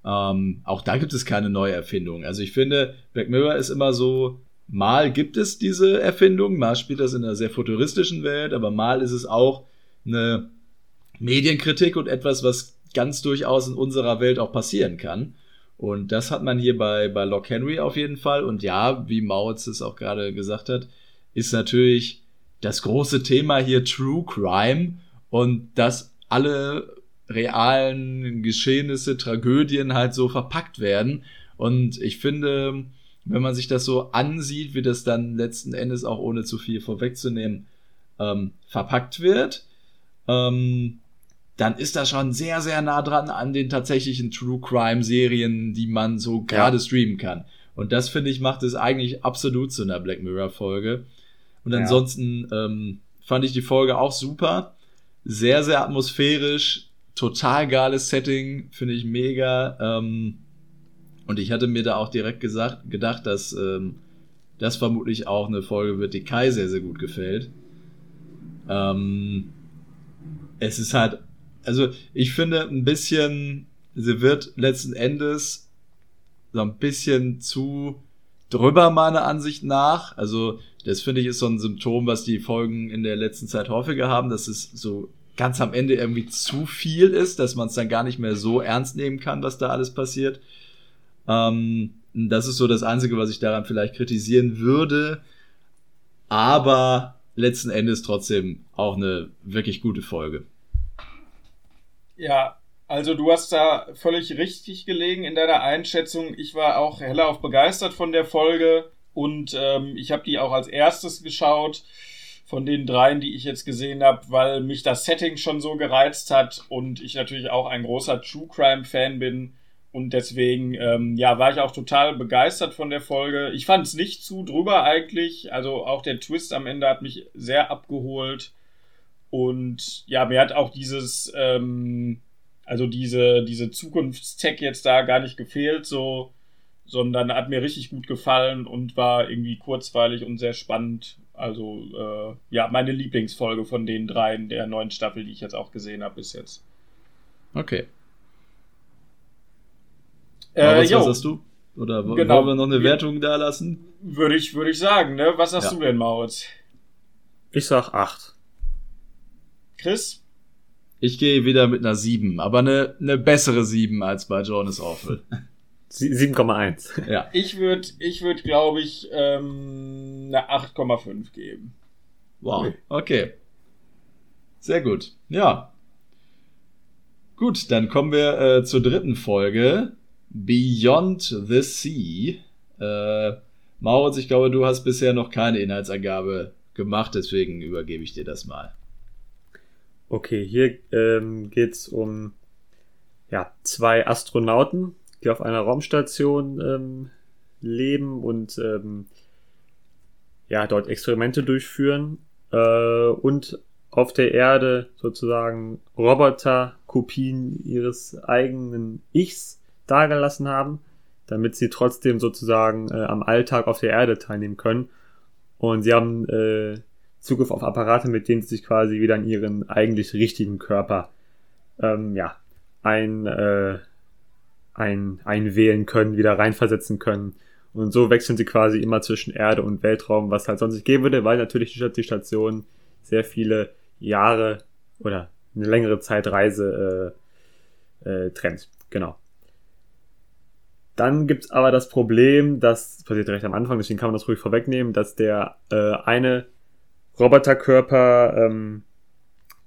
Ähm, auch da gibt es keine neue Erfindung. Also ich finde, Black Mirror ist immer so, mal gibt es diese Erfindung, mal spielt das in einer sehr futuristischen Welt, aber mal ist es auch eine Medienkritik und etwas, was ganz durchaus in unserer Welt auch passieren kann. Und das hat man hier bei, bei Lock Henry auf jeden Fall. Und ja, wie Mautz es auch gerade gesagt hat, ist natürlich das große Thema hier True Crime und dass alle realen Geschehnisse, Tragödien halt so verpackt werden. Und ich finde, wenn man sich das so ansieht, wie das dann letzten Endes auch ohne zu viel vorwegzunehmen ähm, verpackt wird, ähm, dann ist das schon sehr, sehr nah dran an den tatsächlichen True Crime Serien, die man so gerade streamen kann. Und das finde ich macht es eigentlich absolut zu einer Black Mirror Folge. Und Ja. ansonsten ähm, fand ich die Folge auch super. Sehr, sehr atmosphärisch. Total geiles Setting. Finde ich mega. Ähm, und ich hatte mir da auch direkt gesagt, gedacht, dass ähm, das vermutlich auch eine Folge wird, die Kai sehr, sehr gut gefällt. Ähm, es ist halt, also ich finde ein bisschen, sie wird letzten Endes so ein bisschen zu drüber meiner Ansicht nach. Also das finde ich ist so ein Symptom, was die Folgen in der letzten Zeit häufiger haben, dass es so ganz am Ende irgendwie zu viel ist, dass man es dann gar nicht mehr so ernst nehmen kann, was da alles passiert. Ähm, das ist so das Einzige, was ich daran vielleicht kritisieren würde. Aber letzten Endes trotzdem auch eine wirklich gute Folge. Ja, also du hast da völlig richtig gelegen in deiner Einschätzung. Ich war auch hellauf begeistert von der Folge und ähm, ich habe die auch als erstes geschaut von den dreien, die ich jetzt gesehen habe, weil mich das Setting schon so gereizt hat und ich natürlich auch ein großer True Crime Fan bin und deswegen ähm, ja war ich auch total begeistert von der Folge. Ich fand es nicht zu drüber eigentlich, also auch der Twist am Ende hat mich sehr abgeholt und ja mir hat auch dieses ähm, also diese, diese Zukunftstech jetzt da gar nicht gefehlt, so, sondern hat mir richtig gut gefallen und war irgendwie kurzweilig und sehr spannend. Also, äh, ja, meine Lieblingsfolge von den dreien der neuen Staffel, die ich jetzt auch gesehen habe bis jetzt. Okay. Äh, was, was hast du? Oder Genau. wollen wir noch eine. Wertung da lassen? würde ich, würde ich sagen, ne? Was hast Ja. du denn, Mautz? Ich sag acht. Chris? Ich gehe wieder mit einer 7, aber eine, eine bessere 7 als bei Jonas Awful. Sie- 7,1. ja. Ich würde, ich würde, glaube ich, ähm, eine 8,5 geben. Wow. Okay. Sehr gut. Ja. Gut, dann kommen wir äh, zur dritten Folge. Beyond the Sea. Äh, Maurits, ich glaube, du hast bisher noch keine Inhaltsangabe gemacht, deswegen übergebe ich dir das mal. Okay, hier ähm, geht's um ja, zwei Astronauten, die auf einer Raumstation ähm, leben und ähm, ja, dort Experimente durchführen äh, und auf der Erde sozusagen Roboter-Kopien ihres eigenen Ichs dargelassen haben, damit sie trotzdem sozusagen äh, am Alltag auf der Erde teilnehmen können. Und sie haben äh, Zugriff auf Apparate, mit denen sie sich quasi wieder in ihren eigentlich richtigen Körper ähm, ja, ein, äh, ein, einwählen können, wieder reinversetzen können. Und so wechseln sie quasi immer zwischen Erde und Weltraum, was halt sonst nicht gehen würde, weil natürlich die Station sehr viele Jahre oder eine längere Zeit Reise äh, äh, trennt. Genau. Dann gibt's aber das Problem, das passiert recht am Anfang, deswegen kann man das ruhig vorwegnehmen, dass der äh, eine Roboterkörper, ähm,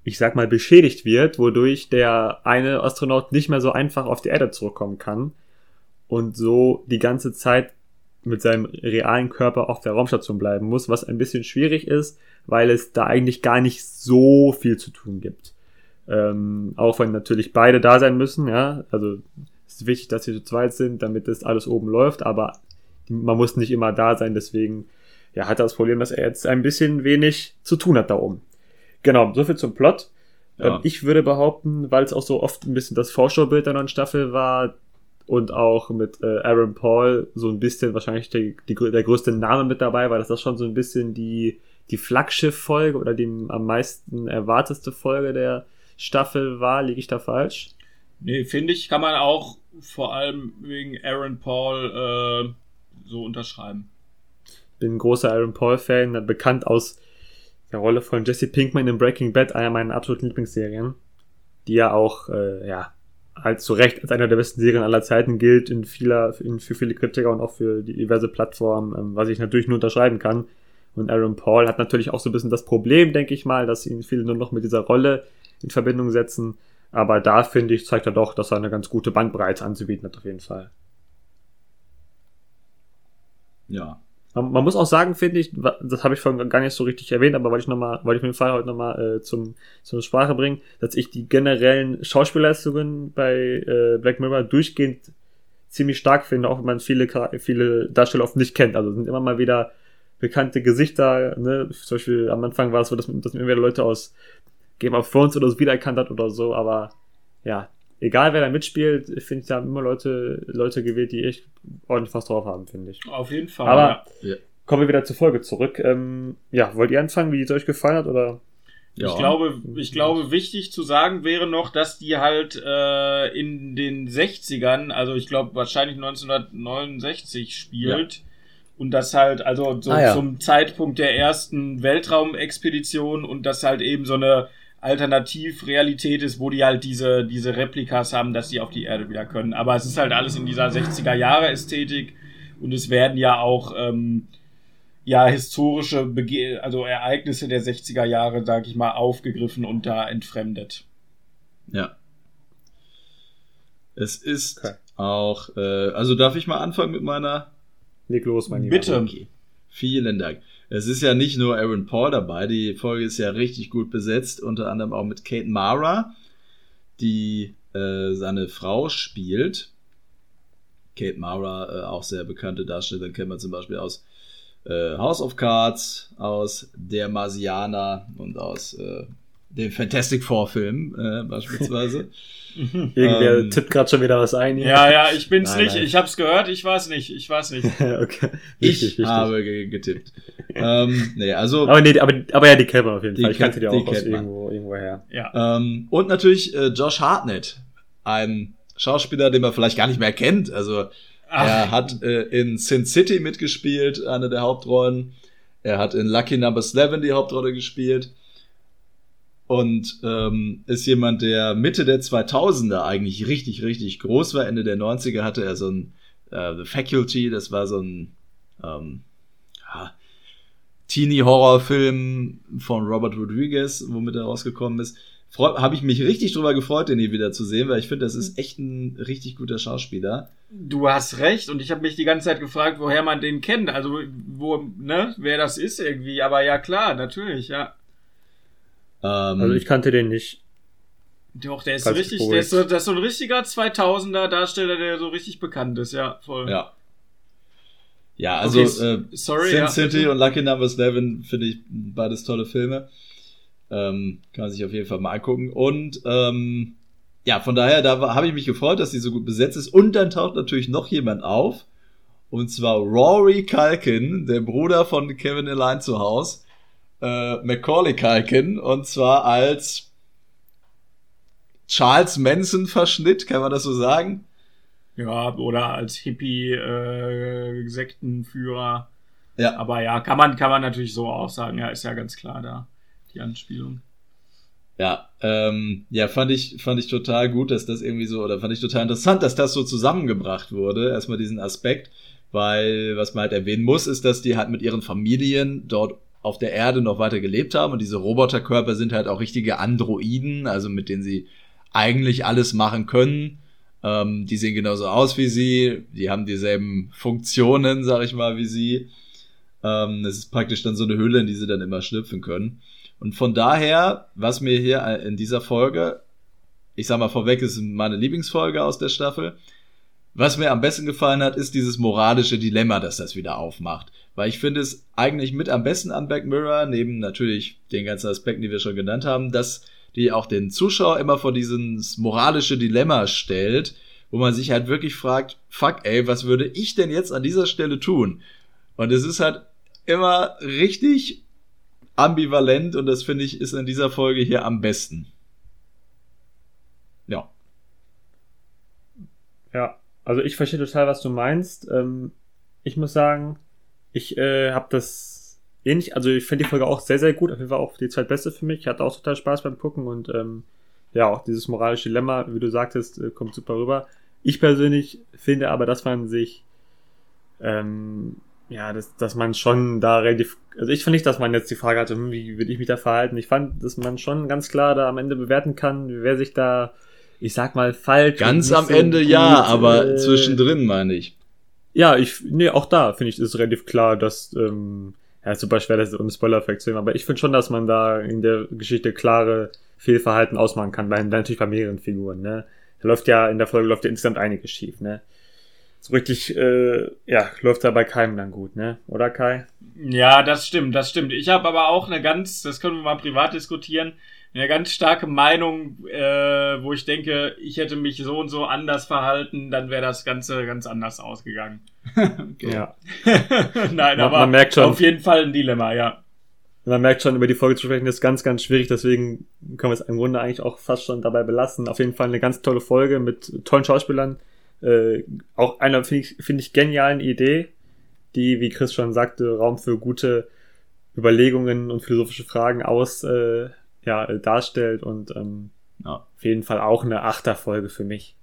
ich sag mal, beschädigt wird, wodurch der eine Astronaut nicht mehr so einfach auf die Erde zurückkommen kann und so die ganze Zeit mit seinem realen Körper auf der Raumstation bleiben muss, was ein bisschen schwierig ist, weil es da eigentlich gar nicht so viel zu tun gibt. Ähm, auch wenn natürlich beide da sein müssen, ja, also es ist wichtig, dass sie zu zweit sind, damit das alles oben läuft, aber man muss nicht immer da sein, deswegen ja, hat er das Problem, dass er jetzt ein bisschen wenig zu tun hat da oben. Genau, soviel zum Plot. Ja. Ähm, ich würde behaupten, weil es auch so oft ein bisschen das Vorschaubild der neuen Staffel war und auch mit äh, Aaron Paul so ein bisschen wahrscheinlich der, die, der größte Name mit dabei war, dass das schon so ein bisschen die, die Flaggschiff-Folge oder die am meisten erwarteste Folge der Staffel war. Liege ich da falsch? Nee, finde ich, kann man auch vor allem wegen Aaron Paul äh, so unterschreiben. Bin ein großer Aaron Paul-Fan, bekannt aus der Rolle von Jesse Pinkman in Breaking Bad, einer meiner absoluten Lieblingsserien, die ja auch, äh, ja, halt zu Recht als einer der besten Serien aller Zeiten gilt in vieler, in, für viele Kritiker und auch für diverse Plattformen, ähm, was ich natürlich nur unterschreiben kann. Und Aaron Paul hat natürlich auch so ein bisschen das Problem, denke ich mal, dass ihn viele nur noch mit dieser Rolle in Verbindung setzen. Aber da finde ich, zeigt er doch, dass er eine ganz gute Bandbreite anzubieten hat, auf jeden Fall. Ja. Man, muss auch sagen, finde ich, das habe ich vorhin gar nicht so richtig erwähnt, aber wollte ich nochmal, wollte ich mit dem Fall heute nochmal äh, zum, zur Sprache bringen, dass ich die generellen Schauspielleistungen bei äh, Black Mirror durchgehend ziemlich stark finde, auch wenn man viele, viele Darsteller oft nicht kennt. Also sind immer mal wieder bekannte Gesichter, ne? Zum Beispiel am Anfang war es so, dass, dass man immer wieder Leute aus Game of Thrones oder so wiedererkannt hat oder so, aber ja, egal wer da mitspielt, finde ich, da haben immer Leute, Leute gewählt, die echt ordentlich was drauf haben, finde ich. Auf jeden Fall. Aber ja. kommen wir wieder zur Folge zurück. Ähm, ja, wollt ihr anfangen, wie es euch gefallen hat oder? Ja. Ich glaube, ich glaube, wichtig zu sagen wäre noch, dass die halt äh, in den 60ern, also ich glaube wahrscheinlich 1969 spielt. Ja. Und das halt, also so ah, ja. zum Zeitpunkt der ersten Weltraumexpedition und das halt eben so eine Alternativrealität ist, wo die halt diese, diese Replikas haben, dass sie auf die Erde wieder können. Aber es ist halt alles in dieser 60er Jahre Ästhetik und es werden ja auch ähm, ja historische Bege also Ereignisse der 60er Jahre, sag ich mal, aufgegriffen und da entfremdet. Ja. Es ist okay. auch, äh, also darf ich mal anfangen mit meiner Leg los, mein Lieber. Bitte. Okay. Vielen Dank. Es ist ja nicht nur Aaron Paul dabei, die Folge ist ja richtig gut besetzt, unter anderem auch mit Kate Mara, die äh, seine Frau spielt. Kate Mara, äh, auch sehr bekannte Darstellerin, kennen wir zum Beispiel aus äh, House of Cards, aus Der Marsianer und aus äh, den Fantastic Four Film äh, beispielsweise. Irgendwer ähm, tippt gerade schon wieder was ein. Hier. Ja, ja, ich bin's nein, nicht. Nein. Ich hab's gehört. Ich weiß nicht. Ich weiß nicht. okay. Richtig, ich richtig. habe getippt. ähm, nee, also. Aber nee, aber, aber ja, die kennt man auf jeden Fall. Ich kannte die auch die aus irgendwo, irgendwo her. Ja. Ähm, und natürlich äh, Josh Hartnett, ein Schauspieler, den man vielleicht gar nicht mehr kennt. Also Ach. er hat äh, in Sin City mitgespielt, eine der Hauptrollen. Er hat in Lucky Number 11 die Hauptrolle gespielt und ähm, ist jemand, der Mitte der 2000er eigentlich richtig, richtig groß war. Ende der 90er hatte er so ein äh, The Faculty, das war so ein ähm, ja, Teenie-Horrorfilm von Robert Rodriguez, womit er rausgekommen ist. Habe ich mich richtig drüber gefreut, den hier wieder zu sehen, weil ich finde, das ist echt ein richtig guter Schauspieler. Du hast recht und ich habe mich die ganze Zeit gefragt, woher man den kennt, also wo, ne, wer das ist irgendwie. Aber ja klar, natürlich, ja. Ähm, also ich kannte den nicht. Doch, der ist so richtig, der ist so, das ist so ein richtiger 2000er Darsteller, der so richtig bekannt ist, ja, voll. Ja. Ja, also Okay, äh, sorry, Sin ja, City und Lucky Number 11 finde ich beides tolle Filme. Ähm, kann man sich auf jeden Fall mal angucken. Und ähm, ja, von daher, da habe ich mich gefreut, dass die so gut besetzt ist. Und dann taucht natürlich noch jemand auf. Und zwar Rory Culkin, der Bruder von Kevin Allein zu Haus. Äh, Macaulay Culkin. Und zwar als Charles Manson-Verschnitt, kann man das so sagen? Ja, oder als Hippie-Sektenführer. Ja. Aber ja, kann man, kann man natürlich so auch sagen. Ja, ist ja ganz klar da, die Anspielung. Ja, ähm, ja, fand ich, fand ich total gut, dass das irgendwie so, oder fand ich total interessant, dass das so zusammengebracht wurde. Erstmal diesen Aspekt, weil was man halt erwähnen muss, ist, dass die halt mit ihren Familien dort auf der Erde noch weiter gelebt haben und diese Roboterkörper sind halt auch richtige Androiden, also mit denen sie eigentlich alles machen können. Ähm, die sehen genauso aus wie sie, die haben dieselben Funktionen, sag ich mal, wie sie. Ähm, es ist praktisch dann so eine Hülle, in die sie dann immer schlüpfen können. Und von daher, was mir hier in dieser Folge, ich sag mal vorweg, ist meine Lieblingsfolge aus der Staffel. Was mir am besten gefallen hat, ist dieses moralische Dilemma, das das wieder aufmacht. Weil ich finde es eigentlich mit am besten an Black Mirror, neben natürlich den ganzen Aspekten, die wir schon genannt haben, dass die auch den Zuschauer immer vor dieses moralische Dilemma stellt, wo man sich halt wirklich fragt, fuck ey, was würde ich denn jetzt an dieser Stelle tun? Und es ist halt immer richtig ambivalent und das finde ich ist in dieser Folge hier am besten. Ja. Ja, also ich verstehe total, was du meinst. Ähm, ich muss sagen, ich äh, habe das ähnlich, also ich finde die Folge auch sehr, sehr gut. Auf jeden Fall auch die zweitbeste für mich. Ich hatte auch total Spaß beim Gucken und ähm, ja, auch dieses moralische Dilemma, wie du sagtest, äh, kommt super rüber. Ich persönlich finde aber, dass man sich, ähm, ja, dass, dass man schon da relativ, also ich finde nicht, dass man jetzt die Frage hatte, hm, wie würde ich mich da verhalten. Ich fand, dass man schon ganz klar da am Ende bewerten kann, wer sich da, ich sag mal, falsch. Ganz am Ende gut, ja, aber äh, zwischendrin meine ich. Ja, ich, nee, auch da finde ich, ist relativ klar, dass, ähm, ja, super schwer, das ohne Spoiler-Effekt zu nehmen, aber ich finde schon, dass man da in der Geschichte klare Fehlverhalten ausmachen kann, bei, natürlich bei mehreren Figuren, ne. Da läuft ja, in der Folge läuft ja insgesamt einiges schief, ne. So richtig, äh, ja, läuft da bei keinem dann gut, ne? Oder Kai? Ja, das stimmt, das stimmt. Ich habe aber auch eine ganz, das können wir mal privat diskutieren, eine ganz starke Meinung, äh, wo ich denke, ich hätte mich so und so anders verhalten, dann wäre das Ganze ganz anders ausgegangen. Okay. Ja. Nein, Man- aber man merkt schon. auf jeden Fall ein Dilemma, ja. Man merkt schon, über die Folge zu sprechen, ist ganz, ganz schwierig, deswegen können wir es im Grunde eigentlich auch fast schon dabei belassen. Auf jeden Fall eine ganz tolle Folge mit tollen Schauspielern. Äh, auch einer, finde ich, finde ich, genialen Idee, die, wie Chris schon sagte, Raum für gute Überlegungen und philosophische Fragen aus, äh, ja, äh, darstellt und ähm, Ja. auf jeden Fall auch eine Achterfolge für mich.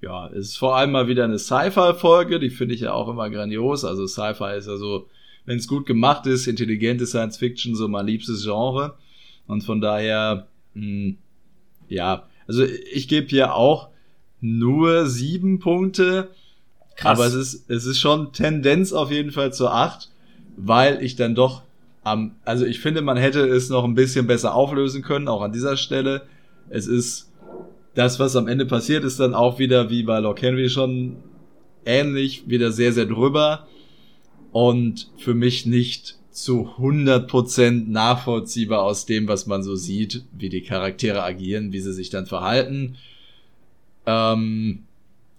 Ja, es ist vor allem mal wieder eine Sci-Fi-Folge, die finde ich ja auch immer grandios. Also Sci-Fi ist ja so, wenn es gut gemacht ist, intelligente Science Fiction, so mein liebstes Genre. Und von daher, mh, ja, also ich gebe hier auch nur sieben Punkte, Krass. aber es ist, es ist schon Tendenz auf jeden Fall zur acht, weil ich dann doch am, also ich finde, man hätte es noch ein bisschen besser auflösen können, auch an dieser Stelle. Es ist das, was am Ende passiert, ist dann auch wieder wie bei Lord Henry schon ähnlich, wieder sehr, sehr drüber und für mich nicht zu 100% nachvollziehbar aus dem, was man so sieht, wie die Charaktere agieren, wie sie sich dann verhalten. Ähm,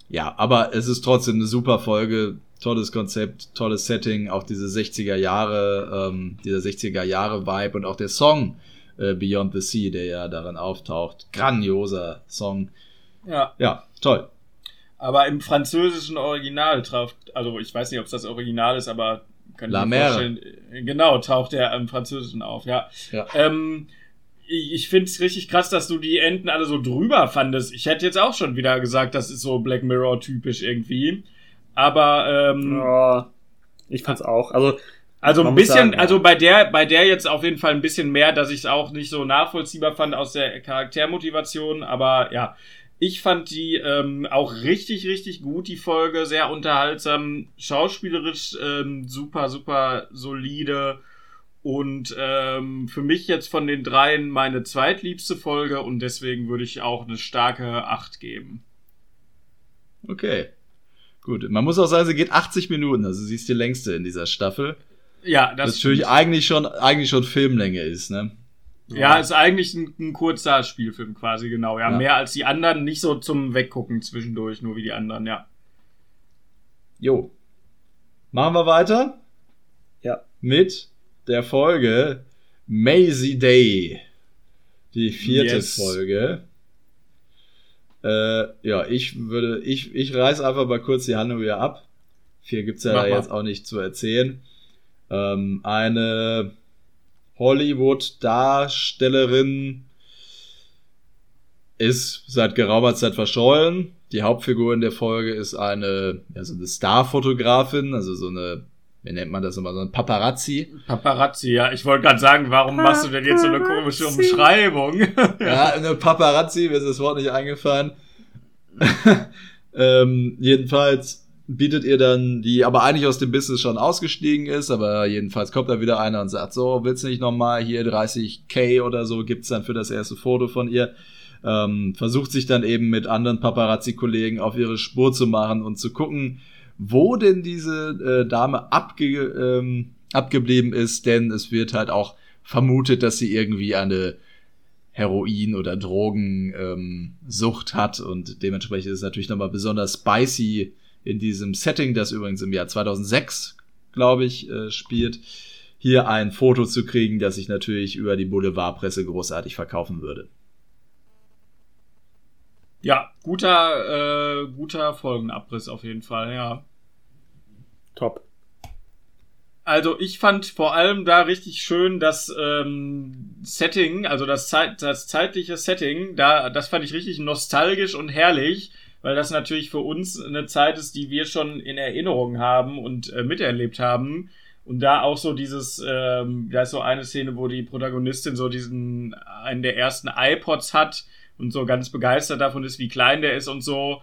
ja, aber es ist trotzdem eine super Folge, tolles Konzept, tolles Setting, auch diese 60er Jahre, ähm, dieser 60er Jahre Vibe und auch der Song äh, Beyond the Sea, der ja darin auftaucht. Grandioser Song. Ja. Ja, toll. Aber im französischen Original taucht, also ich weiß nicht, ob es das Original ist, aber kann La ich mir vorstellen, äh, genau, taucht er im Französischen auf, ja. Ja. Ähm, ich finde es richtig krass, dass du die Enden alle so drüber fandest. Ich hätte jetzt auch schon wieder gesagt, das ist so Black Mirror typisch irgendwie. Aber ähm, Ja, ich fand's auch. Also, also ein bisschen, sagen, also bei der, bei der jetzt auf jeden Fall ein bisschen mehr, dass ich es auch nicht so nachvollziehbar fand aus der Charaktermotivation, aber ja, ich fand die ähm, auch richtig, richtig gut, die Folge, sehr unterhaltsam, schauspielerisch ähm, super, super solide und ähm, für mich jetzt von den dreien meine zweitliebste Folge und deswegen würde ich auch eine starke 8 geben. Okay. Gut, man muss auch sagen, sie geht 80 Minuten, also sie ist die längste in dieser Staffel. Ja, Das das natürlich eigentlich schon, eigentlich schon Filmlänge ist, ne? Ja, ist eigentlich ein, ein kurzer Spielfilm quasi, genau. Ja, Ja. mehr als die anderen, nicht so zum Weggucken zwischendurch, nur wie die anderen, ja. Jo. Machen wir weiter? Ja. Mit der Folge Maisie Day. Die vierte Yes. Folge. Äh, ja, ich würde, ich, ich reiß einfach mal kurz die Handlung wieder ab. Viel gibt's ja jetzt auch nicht zu erzählen. Ähm, eine Hollywood-Darstellerin ist seit geraumer Zeit verschollen. Die Hauptfigur in der Folge ist eine, ja, so eine Starfotografin, also so eine, wie nennt man das immer, so ein Paparazzi. Paparazzi, ja. Ich wollte gerade sagen, warum machst du denn jetzt so eine komische Umschreibung? Ja, eine Paparazzi, mir ist das Wort nicht eingefallen. ähm, jedenfalls bietet ihr dann, die aber eigentlich aus dem Business schon ausgestiegen ist, aber jedenfalls kommt da wieder einer und sagt, so, willst du nicht nochmal hier 30k oder so, gibt's dann für das erste Foto von ihr. Ähm, versucht sich dann eben mit anderen Paparazzi-Kollegen auf ihre Spur zu machen und zu gucken, wo denn diese äh, Dame abge ähm, abgeblieben ist, denn es wird halt auch vermutet, dass sie irgendwie eine Heroin- oder Drogensucht ähm, hat und dementsprechend ist es natürlich nochmal besonders spicy in diesem Setting, das übrigens im Jahr 2006, glaube ich, äh, spielt, hier ein Foto zu kriegen, das sich natürlich über die Boulevardpresse großartig verkaufen würde. Ja, guter, äh, guter Folgenabriss auf jeden Fall, ja. Top. Also ich fand vor allem da richtig schön das ähm, Setting, also das, Zeit, das zeitliche Setting, da das fand ich richtig nostalgisch und herrlich, weil das natürlich für uns eine Zeit ist, die wir schon in Erinnerung haben und äh, miterlebt haben. Und da auch so dieses, ähm, da ist so eine Szene, wo die Protagonistin so diesen, einen der ersten iPods hat und so ganz begeistert davon ist, wie klein der ist und so.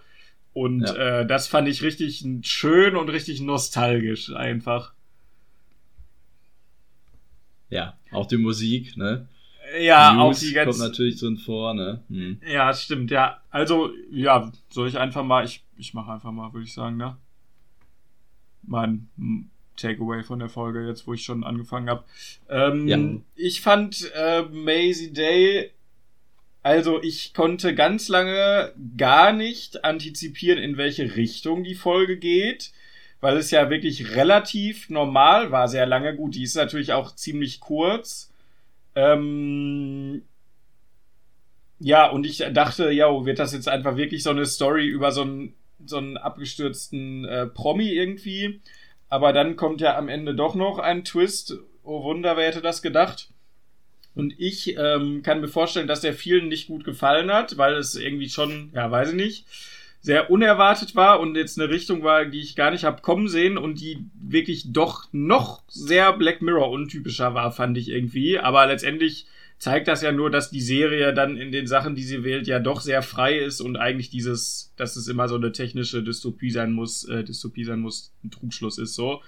Und Ja. äh, das fand ich richtig schön und richtig nostalgisch einfach. Ja, auch die Musik, ne? Ja, auch News die kommt ganze. natürlich drin vor, ne? Hm. Ja, stimmt, ja. Also, ja, soll ich einfach mal, ich, ich mache einfach mal, würde ich sagen, ne? Mein Takeaway von der Folge, jetzt wo ich schon angefangen habe. Ähm, Ja. Ich fand äh, Maisie Day, also ich konnte ganz lange gar nicht antizipieren, in welche Richtung die Folge geht, weil es ja wirklich relativ normal war, sehr lange. Gut, die ist natürlich auch ziemlich kurz. Ähm, ja, und ich dachte, ja, wird das jetzt einfach wirklich so eine Story über so einen, so einen abgestürzten äh, Promi irgendwie? Aber dann kommt ja am Ende doch noch ein Twist. Oh Wunder, wer hätte das gedacht? Und ich ähm, kann mir vorstellen, dass der vielen nicht gut gefallen hat, weil es irgendwie schon, ja, weiß ich nicht, sehr unerwartet war und jetzt eine Richtung war, die ich gar nicht hab kommen sehen und die wirklich doch noch sehr Black Mirror untypischer war, fand ich irgendwie. Aber letztendlich zeigt das ja nur, dass die Serie dann in den Sachen, die sie wählt, ja doch sehr frei ist und eigentlich dieses, dass es immer so eine technische Dystopie sein muss, äh, Dystopie sein muss, ein Trugschluss ist so.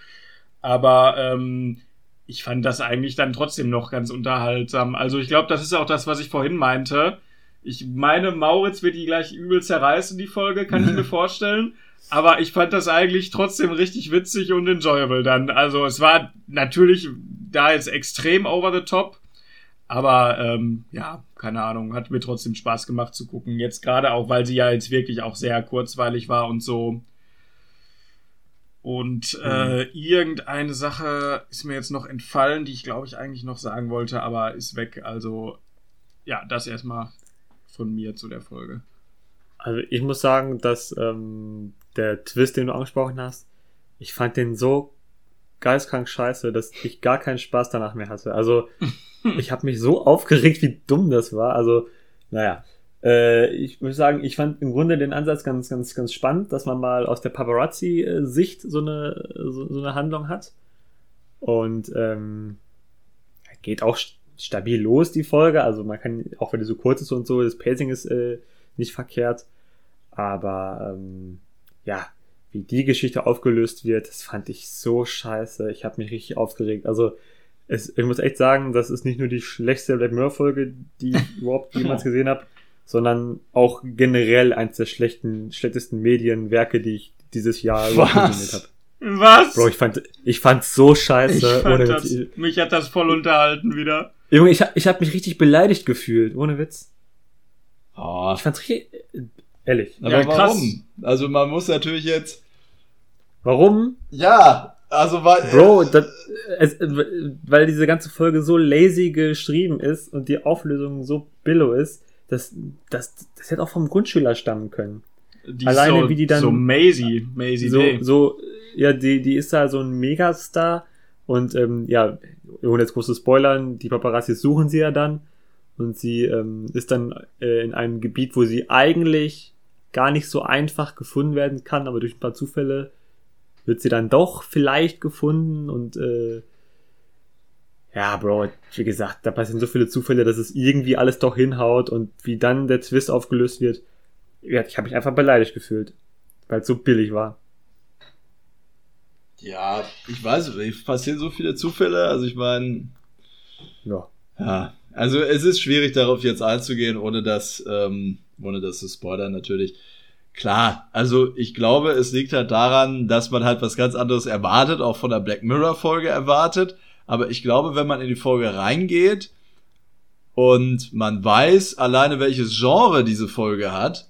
Aber ähm, ich fand das eigentlich dann trotzdem noch ganz unterhaltsam. Also ich glaube, das ist auch das, was ich vorhin meinte. Ich meine, Mauritz wird die gleich übel zerreißen, die Folge, kann ich mir vorstellen. Aber ich fand das eigentlich trotzdem richtig witzig und enjoyable dann. Also es war natürlich da jetzt extrem over the top. Aber ähm, ja, keine Ahnung, hat mir trotzdem Spaß gemacht zu gucken. Jetzt gerade auch, weil sie ja jetzt wirklich auch sehr kurzweilig war und so. Und äh, irgendeine Sache ist mir jetzt noch entfallen, die ich glaube ich eigentlich noch sagen wollte, aber ist weg. Also ja, das erstmal von mir zu der Folge. Also ich muss sagen, dass ähm, der Twist, den du angesprochen hast, ich fand den so geistkrank scheiße, dass ich gar keinen Spaß danach mehr hatte. Also ich habe mich so aufgeregt, wie dumm das war. Also naja, äh, ich würde sagen, ich fand im Grunde den Ansatz ganz, ganz, ganz spannend, dass man mal aus der Paparazzi-Sicht so eine, so, so eine Handlung hat. Und ähm, geht auch st- stabil los, die Folge. Also man kann, auch wenn die so kurz ist und so, das Pacing ist äh, nicht verkehrt. Aber ähm, ja, wie die Geschichte aufgelöst wird, das fand ich so scheiße. Ich habe mich richtig aufgeregt. Also es, ich muss echt sagen, das ist nicht nur die schlechteste Black Mirror-Folge, die ich überhaupt jemals gesehen habe, sondern auch generell eines der schlechten, schlechtesten Medienwerke, die ich, dieses Jahr konsumiert habe. Was? Bro, ich fand, ich fand's so ich scheiße. fand ohne das, Witz. mich hat das voll unterhalten wieder. Junge, ich, hab- ich habe mich richtig beleidigt gefühlt, ohne Witz. Oh, Ich fand's richtig, ehrlich. aber Ja, krass. warum? Also man muss natürlich jetzt. Warum? Ja, also weil. Bro, das, es, weil diese ganze Folge so lazy geschrieben ist und die Auflösung so billow ist, das, das, das hätte auch vom Grundschüler stammen können. Die Alleine so, wie die dann- So Maisie. Maisie So, Day. so, ja, die, die ist da so ein Megastar und ähm, ja, ohne jetzt große Spoilern, die Paparazzis suchen sie ja dann und sie ähm, ist dann äh, in einem Gebiet, wo sie eigentlich gar nicht so einfach gefunden werden kann, aber durch ein paar Zufälle wird sie dann doch vielleicht gefunden und äh, ja, Bro, wie gesagt, da passieren so viele Zufälle, dass es irgendwie alles doch hinhaut und wie dann der Twist aufgelöst wird, ja, ich habe mich einfach beleidigt gefühlt, weil es so billig war. Ja, ich weiß, es passieren so viele Zufälle. Also ich meine, Ja. ja, also es ist schwierig darauf jetzt einzugehen, ohne dass, ähm, ohne das zu spoilern natürlich. Klar, also ich glaube, es liegt halt daran, dass man halt was ganz anderes erwartet, auch von der Black Mirror Folge erwartet. Aber ich glaube, wenn man in die Folge reingeht und man weiß alleine welches Genre diese Folge hat,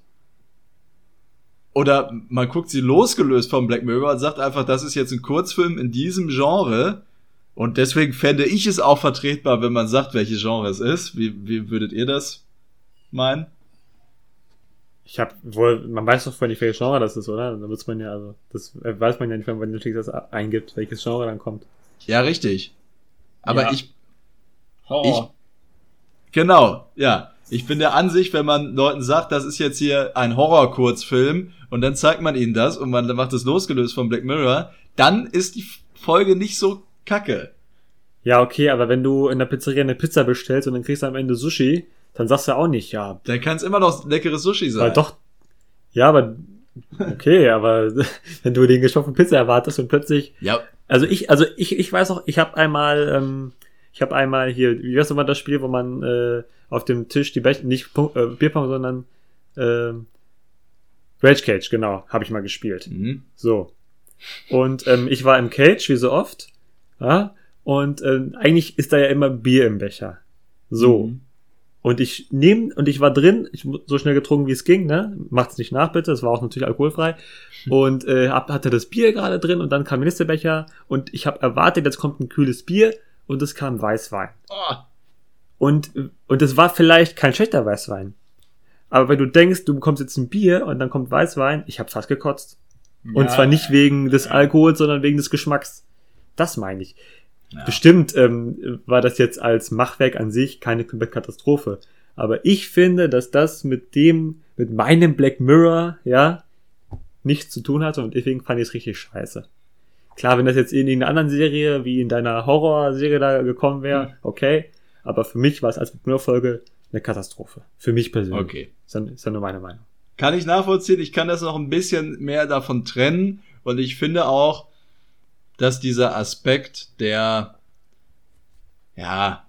oder man guckt sie losgelöst vom Black Mirror und sagt einfach, das ist jetzt ein Kurzfilm in diesem Genre. Und deswegen fände ich es auch vertretbar, wenn man sagt, welches Genre es ist. Wie, wie würdet ihr das meinen? Ich habe wohl, man weiß doch vorher nicht, welches Genre das ist, oder? Da wird's man ja, also, das äh, weiß man ja nicht, wenn man Netflix das eingibt, welches Genre dann kommt. Ja, richtig. Aber Ja. ich, Horror. genau, ja. Ich bin der Ansicht, wenn man Leuten sagt, das ist jetzt hier ein Horror-Kurzfilm und dann zeigt man ihnen das und man macht es losgelöst vom Black Mirror, dann ist die Folge nicht so kacke. Ja, okay, aber wenn du in der Pizzeria eine Pizza bestellst und dann kriegst du am Ende Sushi, dann sagst du auch nicht, ja, Dann kann es immer noch leckeres Sushi sein. weil doch, ja, aber, okay, aber wenn du den geschopften Pizza erwartest und plötzlich, Ja, also ich, also ich, ich weiß auch, ich habe einmal, ähm, ich habe einmal hier, wie heißt nochmal das Spiel, wo man äh, auf dem Tisch die Becher, nicht äh, Bierpong, sondern äh, Rage Cage, genau, habe ich mal gespielt. mhm. So. Und ähm, ich war im Cage, wie so oft. Ja? Und ähm, eigentlich ist da ja immer Bier im Becher. So. Mhm. Und ich nehme, und ich war drin, ich so schnell getrunken, wie es ging, ne? Macht's nicht nach, bitte. Es war auch natürlich alkoholfrei. Und äh, hatte das Bier gerade drin und dann kam der nächste Becher und ich habe erwartet, jetzt kommt ein kühles Bier und es kam Weißwein. Oh, Und, und es war vielleicht kein schlechter Weißwein. Aber wenn du denkst, du bekommst jetzt ein Bier und dann kommt Weißwein, ich habe fast gekotzt. Und Ja. zwar nicht wegen des Alkohols, sondern wegen des Geschmacks. Das meine ich. Ja. Bestimmt ähm, war das jetzt als Machwerk an sich keine komplette Katastrophe. Aber ich finde, dass das mit dem, mit meinem Black Mirror, ja, nichts zu tun hatte und deswegen fand ich es richtig scheiße. Klar, wenn das jetzt in irgendeiner anderen Serie, wie in deiner Horrorserie da gekommen wäre, Hm. okay. Aber für mich war es als Black Mirror-Folge eine Katastrophe. Für mich persönlich. okay. Ist dann, ist dann nur meine Meinung. Kann ich nachvollziehen. Ich kann das noch ein bisschen mehr davon trennen. Und ich finde auch, dass dieser Aspekt der, ja,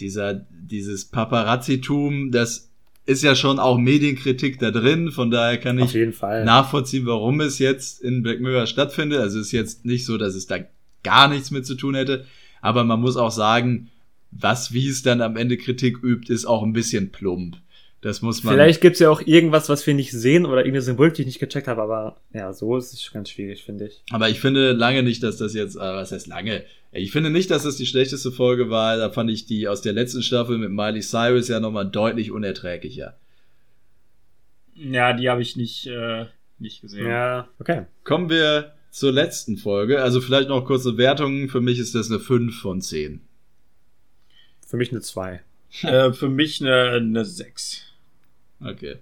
dieser, dieses Paparazzitum, das ist ja schon auch Medienkritik da drin. Von daher kann ich nachvollziehen, warum es jetzt in Black Mirror stattfindet. Also es ist jetzt nicht so, dass es da gar nichts mit zu tun hätte. Aber man muss auch sagen, was, wie es dann am Ende Kritik übt, ist auch ein bisschen plump. Das muss man. Vielleicht gibt's ja auch irgendwas, was wir nicht sehen oder irgendeine Symbol, die ich nicht gecheckt habe, aber ja, so ist es ganz schwierig, finde ich. Aber ich finde lange nicht, dass das jetzt, äh, was heißt lange? Ich finde nicht, dass das die schlechteste Folge war. Da fand ich die aus der letzten Staffel mit Miley Cyrus ja nochmal deutlich unerträglicher. Ja, die habe ich nicht, äh, nicht gesehen. Ja, okay. Kommen wir zur letzten Folge. Also vielleicht noch kurze Wertungen. Für mich ist das eine 5 von 10. Für mich eine 2. Äh, für mich eine, eine 6. Okay.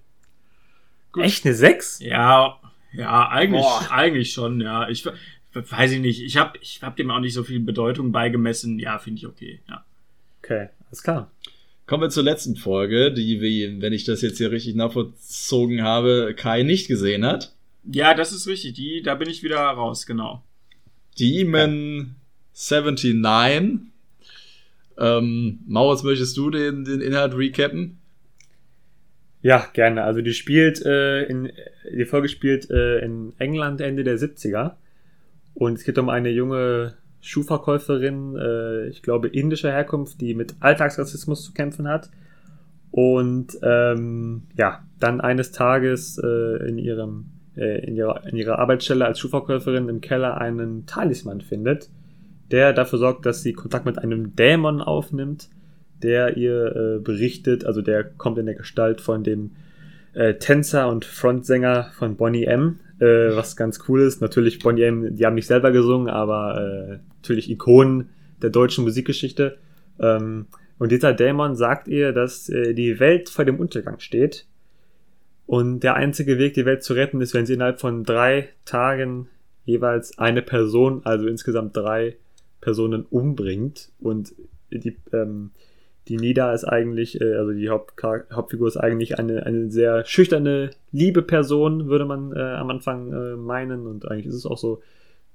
Gut. Echt eine 6? Ja, ja, eigentlich, Boah. eigentlich schon, ja. Ich we- weiß ich nicht. Ich habe ich hab dem auch nicht so viel Bedeutung beigemessen. Ja, finde ich okay. Ja. Okay, alles klar. Kommen wir zur letzten Folge, die, wie, wenn ich das jetzt hier richtig nachvollzogen habe, Kai nicht gesehen hat. ja, das ist richtig. Die, da bin ich wieder raus, genau. Demon 79. Ähm, Maurits, möchtest du den, den Inhalt recappen? Ja, gerne. Also die spielt äh, in die Folge spielt äh, in England Ende der 70er und es geht um eine junge Schuhverkäuferin, äh, ich glaube indischer Herkunft, die mit Alltagsrassismus zu kämpfen hat. Und ähm, ja, dann eines Tages äh, in ihrem äh, in ihrer, in ihrer Arbeitsstelle als Schuhverkäuferin im Keller einen Talisman findet, der dafür sorgt, dass sie Kontakt mit einem Dämon aufnimmt, der ihr äh, berichtet, also der kommt in der Gestalt von dem äh, Tänzer und Frontsänger von Bonnie M, äh, was ganz cool ist. Natürlich Bonnie M, die haben nicht selber gesungen, aber äh, natürlich Ikonen der deutschen Musikgeschichte. Ähm, und dieser Dämon sagt ihr, dass äh, die Welt vor dem Untergang steht. Und der einzige Weg, die Welt zu retten, ist, wenn sie innerhalb von drei Tagen jeweils eine Person, also insgesamt drei Personen umbringt. Und die, ähm, die Nida ist eigentlich, äh, also die Hauptchar Hauptfigur ist eigentlich eine, eine sehr schüchterne, liebe Person, würde man äh, am Anfang äh, meinen. Und eigentlich ist es auch so,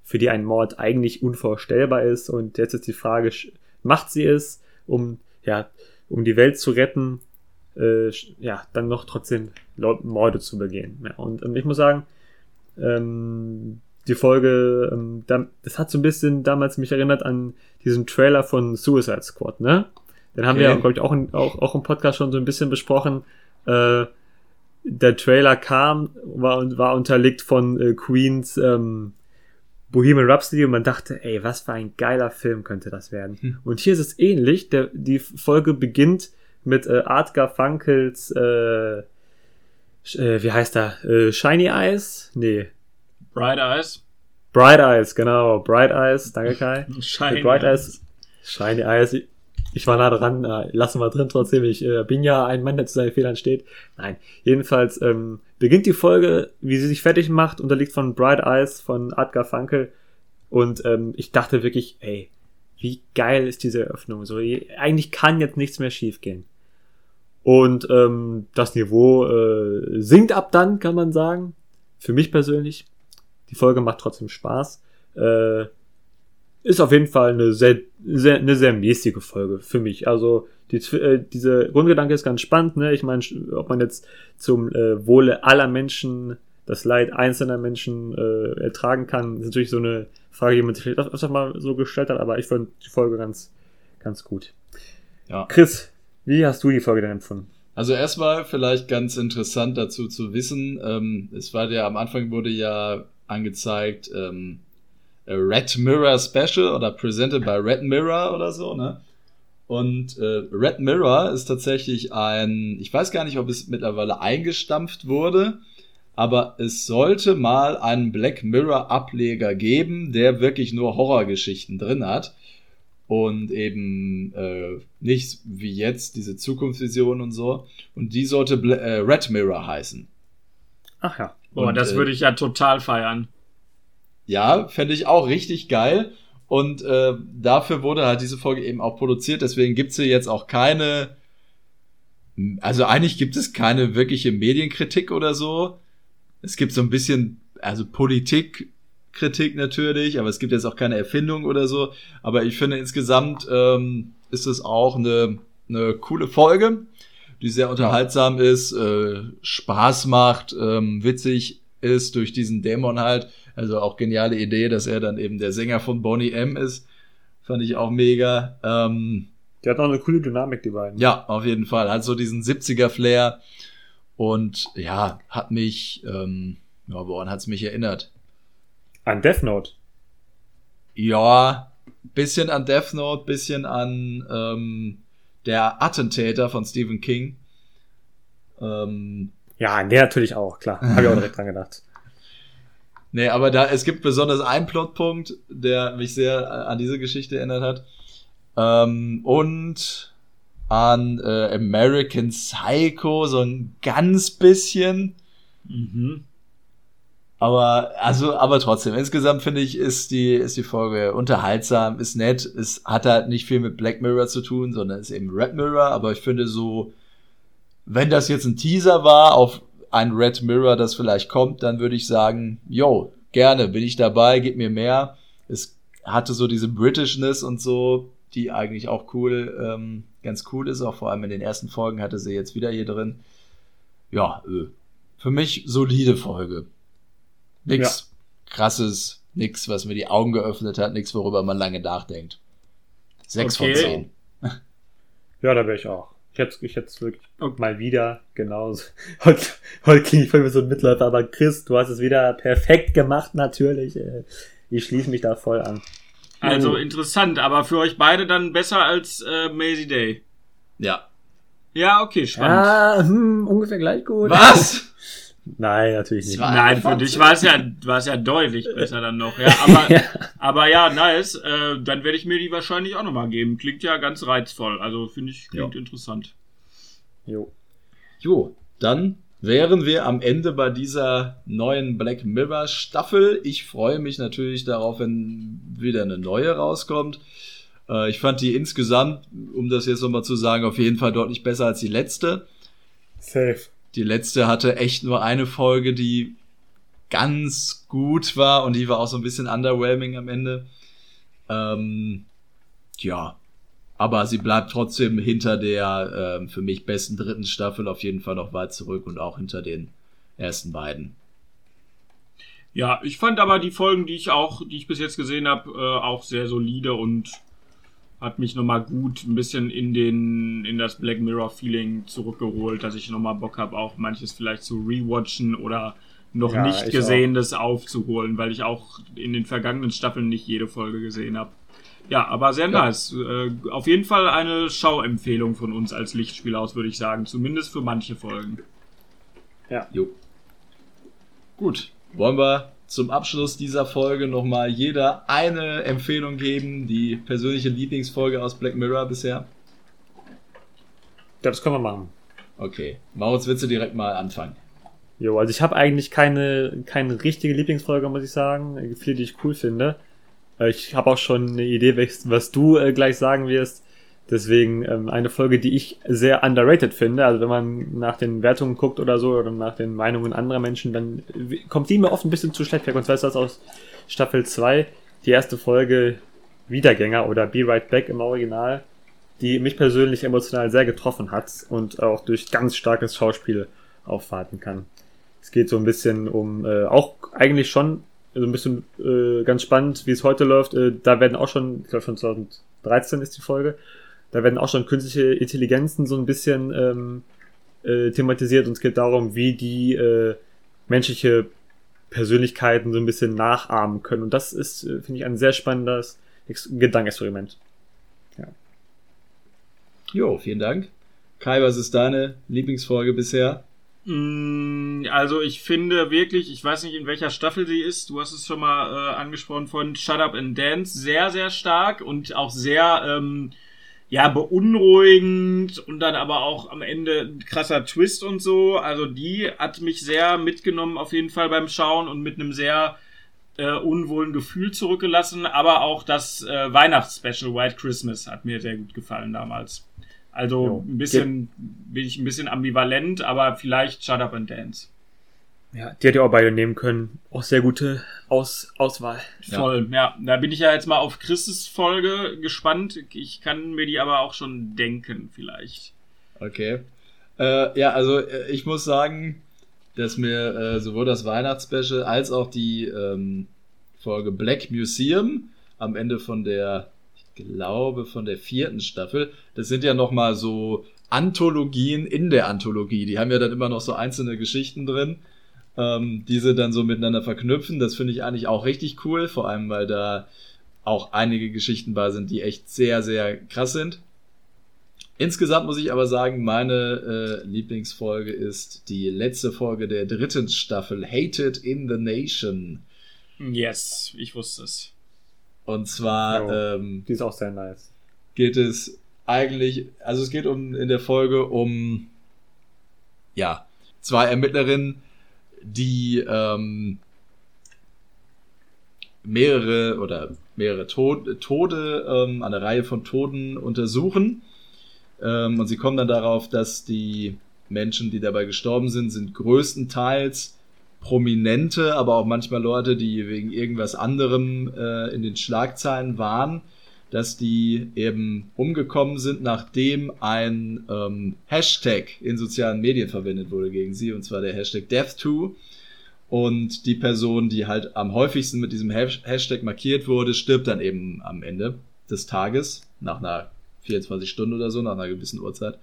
für die ein Mord eigentlich unvorstellbar ist. Und jetzt ist die Frage, macht sie es, um, ja, um die Welt zu retten, äh, ja, dann noch trotzdem Morde zu begehen. Ja, und, und ich muss sagen, ähm, die Folge, ähm, das hat so ein bisschen damals mich erinnert an diesen Trailer von Suicide Squad, ne? Den haben okay. wir, glaube ich, auch, in, auch, auch im Podcast schon so ein bisschen besprochen. Äh, der Trailer kam, war, war unterlegt von äh, Queens ähm, Bohemian Rhapsody und man dachte, ey, was für ein geiler Film könnte das werden. Hm. Und hier ist es ähnlich. Der, die Folge beginnt mit äh, Art Garfunkels, äh, äh, wie heißt er? Äh, Shiny Eyes? Nee. Bright Eyes. Bright Eyes, genau. Bright Eyes, danke Kai. Shiny Bright Eyes. Shiny Eyes ich war nah dran, äh, lassen wir drin trotzdem. Ich äh, bin ja ein Mann, der zu seinen Fehlern steht. Nein, jedenfalls ähm, beginnt die Folge, wie sie sich fertig macht, unterliegt von Bright Eyes von Adgar Funkel. Und ähm, ich dachte wirklich, ey, wie geil ist diese Eröffnung. So, eigentlich kann jetzt nichts mehr schiefgehen. Und ähm, das Niveau äh, sinkt ab dann, kann man sagen. Für mich persönlich. Die Folge macht trotzdem Spaß. Äh, ist auf jeden Fall eine sehr, sehr, eine sehr mäßige Folge für mich. Also die, äh, diese Grundgedanke ist ganz spannend. Ne? Ich meine, ob man jetzt zum äh, Wohle aller Menschen das Leid einzelner Menschen äh, ertragen kann, ist natürlich so eine Frage, die man sich öfter mal so gestellt hat, aber ich fand die Folge ganz, ganz gut. Ja. Chris, wie hast du die Folge denn empfunden? Also erstmal vielleicht ganz interessant dazu zu wissen, ähm, es war ja am Anfang wurde ja angezeigt, ähm, Red Mirror Special oder Presented by Red Mirror oder so, ne? Und äh, Red Mirror ist tatsächlich ein, ich weiß gar nicht, ob es mittlerweile eingestampft wurde, aber es sollte mal einen Black Mirror Ableger geben, der wirklich nur Horrorgeschichten drin hat und eben äh, nicht wie jetzt diese Zukunftsvision und so. Und die sollte Bla äh, Red Mirror heißen. Ach ja. Boah, und, das äh, würde ich ja total feiern. Ja, fände ich auch richtig geil. Und äh, dafür wurde halt diese Folge eben auch produziert. Deswegen gibt's hier jetzt auch keine. Also eigentlich gibt es keine wirkliche Medienkritik oder so. Es gibt so ein bisschen, also Politikkritik natürlich, aber es gibt jetzt auch keine Erfindung oder so. Aber ich finde insgesamt ähm, ist es auch eine, eine coole Folge, die sehr unterhaltsam ist, äh, Spaß macht, ähm, witzig ist durch diesen Dämon halt. Also auch geniale Idee, dass er dann eben der Sänger von Bonnie M ist. Fand ich auch mega. Ähm, der hat auch eine coole Dynamik, die beiden. Ja, auf jeden Fall. Hat so diesen 70er-Flair. Und ja, hat mich, ähm, ja, woran hat's mich erinnert? An Death Note. Ja, bisschen an Death Note, bisschen an ähm, der Attentäter von Stephen King. Ähm, ja, an der natürlich auch, klar. Habe ich auch direkt dran gedacht. Nee, aber da, es gibt besonders einen Plotpunkt, der mich sehr an diese Geschichte erinnert hat. Ähm, und an äh, American Psycho, so ein ganz bisschen. Mhm. Aber, also, aber trotzdem, insgesamt finde ich, ist die, ist die Folge unterhaltsam, ist nett. Es hat halt nicht viel mit Black Mirror zu tun, sondern ist eben Red Mirror. Aber ich finde so, wenn das jetzt ein Teaser war auf ein Red Mirror, das vielleicht kommt, dann würde ich sagen, yo, gerne, bin ich dabei, gib mir mehr. Es hatte so diese Britishness und so, die eigentlich auch cool, ähm, ganz cool ist, auch vor allem in den ersten Folgen hatte sie jetzt wieder hier drin. ja, äh, für mich solide Folge. Nix krasses, nix, was mir die Augen geöffnet hat, nix, worüber man lange nachdenkt. Sechs Okay. von zehn. Ja, da wäre ich auch. Ich hätte ich hätte wirklich mal wieder genauso. Heute, heute klinge ich voll wie so ein Mitläufer, aber Chris, du hast es wieder perfekt gemacht, natürlich. Äh, Ich schließe mich da voll an. Also Oh. interessant, aber für euch beide dann besser als äh, Maisie Day. Ja. Ja, okay, spannend. Ah, hm, ungefähr gleich gut. Was? Nein, natürlich nicht. Nein, für dich war es ja, war es ja deutlich besser dann noch. Ja, aber, Ja. aber ja, nice. Äh, dann werde ich mir die wahrscheinlich auch nochmal geben. Klingt ja ganz reizvoll. Also finde ich, klingt Ja. interessant. Jo. Jo, dann wären wir am Ende bei dieser neuen Black Mirror Staffel. Ich freue mich natürlich darauf, wenn wieder eine neue rauskommt. Äh, ich fand die insgesamt, um das jetzt nochmal zu sagen, auf jeden Fall deutlich besser als die letzte. Safe. Die letzte hatte echt nur eine Folge, die ganz gut war und die war auch so ein bisschen underwhelming am Ende. Ähm, ja, aber sie bleibt trotzdem hinter der ähm, für mich besten dritten Staffel auf jeden Fall noch weit zurück und auch hinter den ersten beiden. Ja, ich fand aber die Folgen, die ich auch, die ich bis jetzt gesehen habe, äh, auch sehr solide und hat mich nochmal gut ein bisschen in den in das Black Mirror Feeling zurückgeholt, dass ich nochmal Bock habe, auch manches vielleicht zu rewatchen oder noch Ja, nicht ich gesehenes aufzuholen, weil ich auch in den vergangenen Staffeln nicht jede Folge gesehen habe. Ja, aber sehr Ja. nice. Äh, auf jeden Fall eine Schauempfehlung von uns als Lichtspielhaus, würde ich sagen. Zumindest für manche Folgen. Jo. Gut, wollen wir zum Abschluss dieser Folge nochmal jeder eine Empfehlung geben, die persönliche Lieblingsfolge aus Black Mirror bisher? Ja, das können wir machen. Okay, Maurits, willst du direkt mal anfangen? Jo, also ich habe eigentlich keine, keine richtige Lieblingsfolge, muss ich sagen. Viele, die ich cool finde. Äh, Ich habe auch schon eine Idee, was, was du äh, gleich sagen wirst. Deswegen ähm, eine Folge, die ich sehr underrated finde. Also wenn man nach den Wertungen guckt oder so oder nach den Meinungen anderer Menschen, dann äh, kommt die mir oft ein bisschen zu schlecht weg. Und zwar ist das aus Staffel 2, die erste Folge Wiedergänger oder Be Right Back im Original, die mich persönlich emotional sehr getroffen hat und auch durch ganz starkes Schauspiel aufwarten kann. Es geht so ein bisschen um, äh, auch eigentlich schon so ein bisschen äh, ganz spannend, wie es heute läuft. Äh, da werden auch schon, ich glaube schon 2013 ist die Folge, da werden auch schon künstliche Intelligenzen so ein bisschen ähm, äh, thematisiert und es geht darum, wie die äh, menschliche Persönlichkeiten so ein bisschen nachahmen können. Und das ist, äh, finde ich, ein sehr spannendes Ex Gedankenexperiment. Jo, vielen Dank. Kai, was ist deine Lieblingsfolge bisher? Mm, Also ich finde wirklich, ich weiß nicht in welcher Staffel sie ist, du hast es schon mal äh, angesprochen von Shut Up and Dance, sehr, sehr stark und auch sehr, ähm, ja, beunruhigend und dann aber auch am Ende ein krasser Twist und so. Also die hat mich sehr mitgenommen auf jeden Fall beim Schauen und mit einem sehr äh, unwohlen Gefühl zurückgelassen, aber auch das äh, Weihnachtsspecial White Christmas hat mir sehr gut gefallen damals. Also Jo. ein bisschen bin ich ein bisschen ambivalent, aber vielleicht Shut Up and Dance. Ja, die hätte ihr auch beide nehmen können. Auch sehr gute Aus Auswahl. Ja. Voll, ja. Da bin ich ja jetzt mal auf Chris' Folge gespannt. Ich kann mir die aber auch schon denken, vielleicht. Okay. Äh, ja, also äh, ich muss sagen, dass mir äh, sowohl das Weihnachtsspecial als auch die ähm, Folge Black Museum am Ende von der, ich glaube, von der vierten Staffel, das sind ja nochmal so Anthologien in der Anthologie. Die haben ja dann immer noch so einzelne Geschichten drin, ähm, diese dann so miteinander verknüpfen. Das finde ich eigentlich auch richtig cool, vor allem weil da auch einige Geschichten bei sind, die echt sehr, sehr krass sind. Insgesamt muss ich aber sagen, meine äh, Lieblingsfolge ist die letzte Folge der dritten Staffel, Hated in the Nation. Yes, ich wusste es. Und zwar Jo. ähm, Die ist auch sehr nice. geht es eigentlich, also es geht um in der Folge um ja zwei Ermittlerinnen, die ähm, mehrere oder mehrere Tod Tode, ähm, eine Reihe von Toten untersuchen. Ähm, und sie kommen dann darauf, dass die Menschen, die dabei gestorben sind, sind größtenteils Prominente, aber auch manchmal Leute, die wegen irgendwas anderem äh, in den Schlagzeilen waren. Dass die eben umgekommen sind, nachdem ein ähm, Hashtag in sozialen Medien verwendet wurde gegen sie, und zwar der Hashtag Death2. Und die Person, die halt am häufigsten mit diesem Hashtag markiert wurde, stirbt dann eben am Ende des Tages, nach einer 24 Stunden oder so, nach einer gewissen Uhrzeit.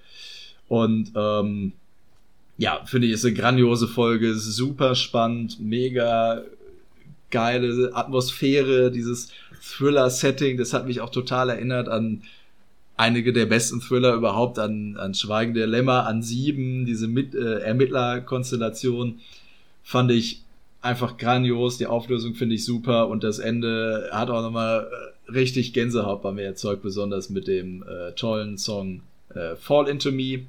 Und ähm, ja, finde ich, ist eine grandiose Folge, super spannend, mega geile Atmosphäre, dieses Thriller-Setting, das hat mich auch total erinnert an einige der besten Thriller überhaupt, an, an Schweigen der Lämmer, an Sieben, diese Mit äh, Ermittlerkonstellation fand ich einfach grandios, die Auflösung finde ich super und das Ende hat auch nochmal äh, richtig Gänsehaut bei mir erzeugt, besonders mit dem äh, tollen Song äh, Fall Into Me.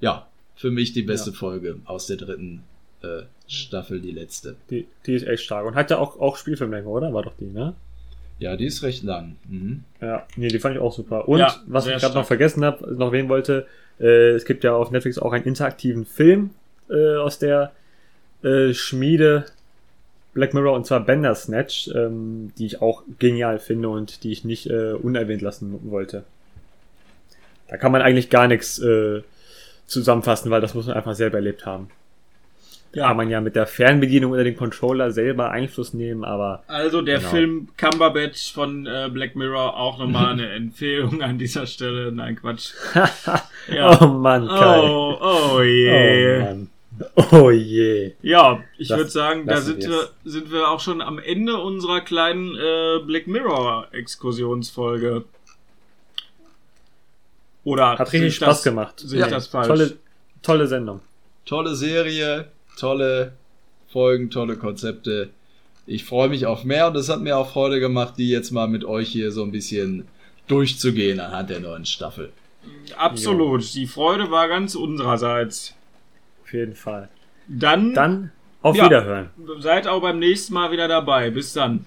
Ja, für mich die beste ja. Folge aus der dritten äh, Staffel, die letzte. Die, die ist echt stark und hat ja auch, auch Spielfilmlänge, oder? War doch die, ne? Ja, die ist recht lang. Mhm. Ja, nee, die fand ich auch super. Und ja, was ich gerade noch vergessen habe, noch wen wollte, äh, es gibt ja auf Netflix auch einen interaktiven Film äh, aus der äh, Schmiede Black Mirror und zwar Bandersnatch, ähm, die ich auch genial finde und die ich nicht äh, unerwähnt lassen wollte. Da kann man eigentlich gar nichts äh, zusammenfassen, weil das muss man einfach selber erlebt haben. Ja. Kann man ja mit der Fernbedienung oder dem Controller selber Einfluss nehmen, aber. Also der genau. Film Cumberbatch von äh, Black Mirror auch nochmal eine Empfehlung an dieser Stelle. Nein, Quatsch. ja. Oh Mann, Kai. Oh, oh je. Oh Mann. Oh je. Ja, ich würde sagen, da sind wir, sind wir auch schon am Ende unserer kleinen äh, Black Mirror Exkursionsfolge. Oder hat richtig Spaß das, gemacht. Sehe ja. ich das falsch? Tolle, tolle Sendung. Tolle Serie, tolle Folgen, tolle Konzepte. Ich freue mich auf mehr und es hat mir auch Freude gemacht, die jetzt mal mit euch hier so ein bisschen durchzugehen anhand der neuen Staffel. Absolut. Jo. Die Freude war ganz unsererseits. Auf jeden Fall. Dann, Dann auf ja, Wiederhören. Seid auch beim nächsten Mal wieder dabei. Bis dann.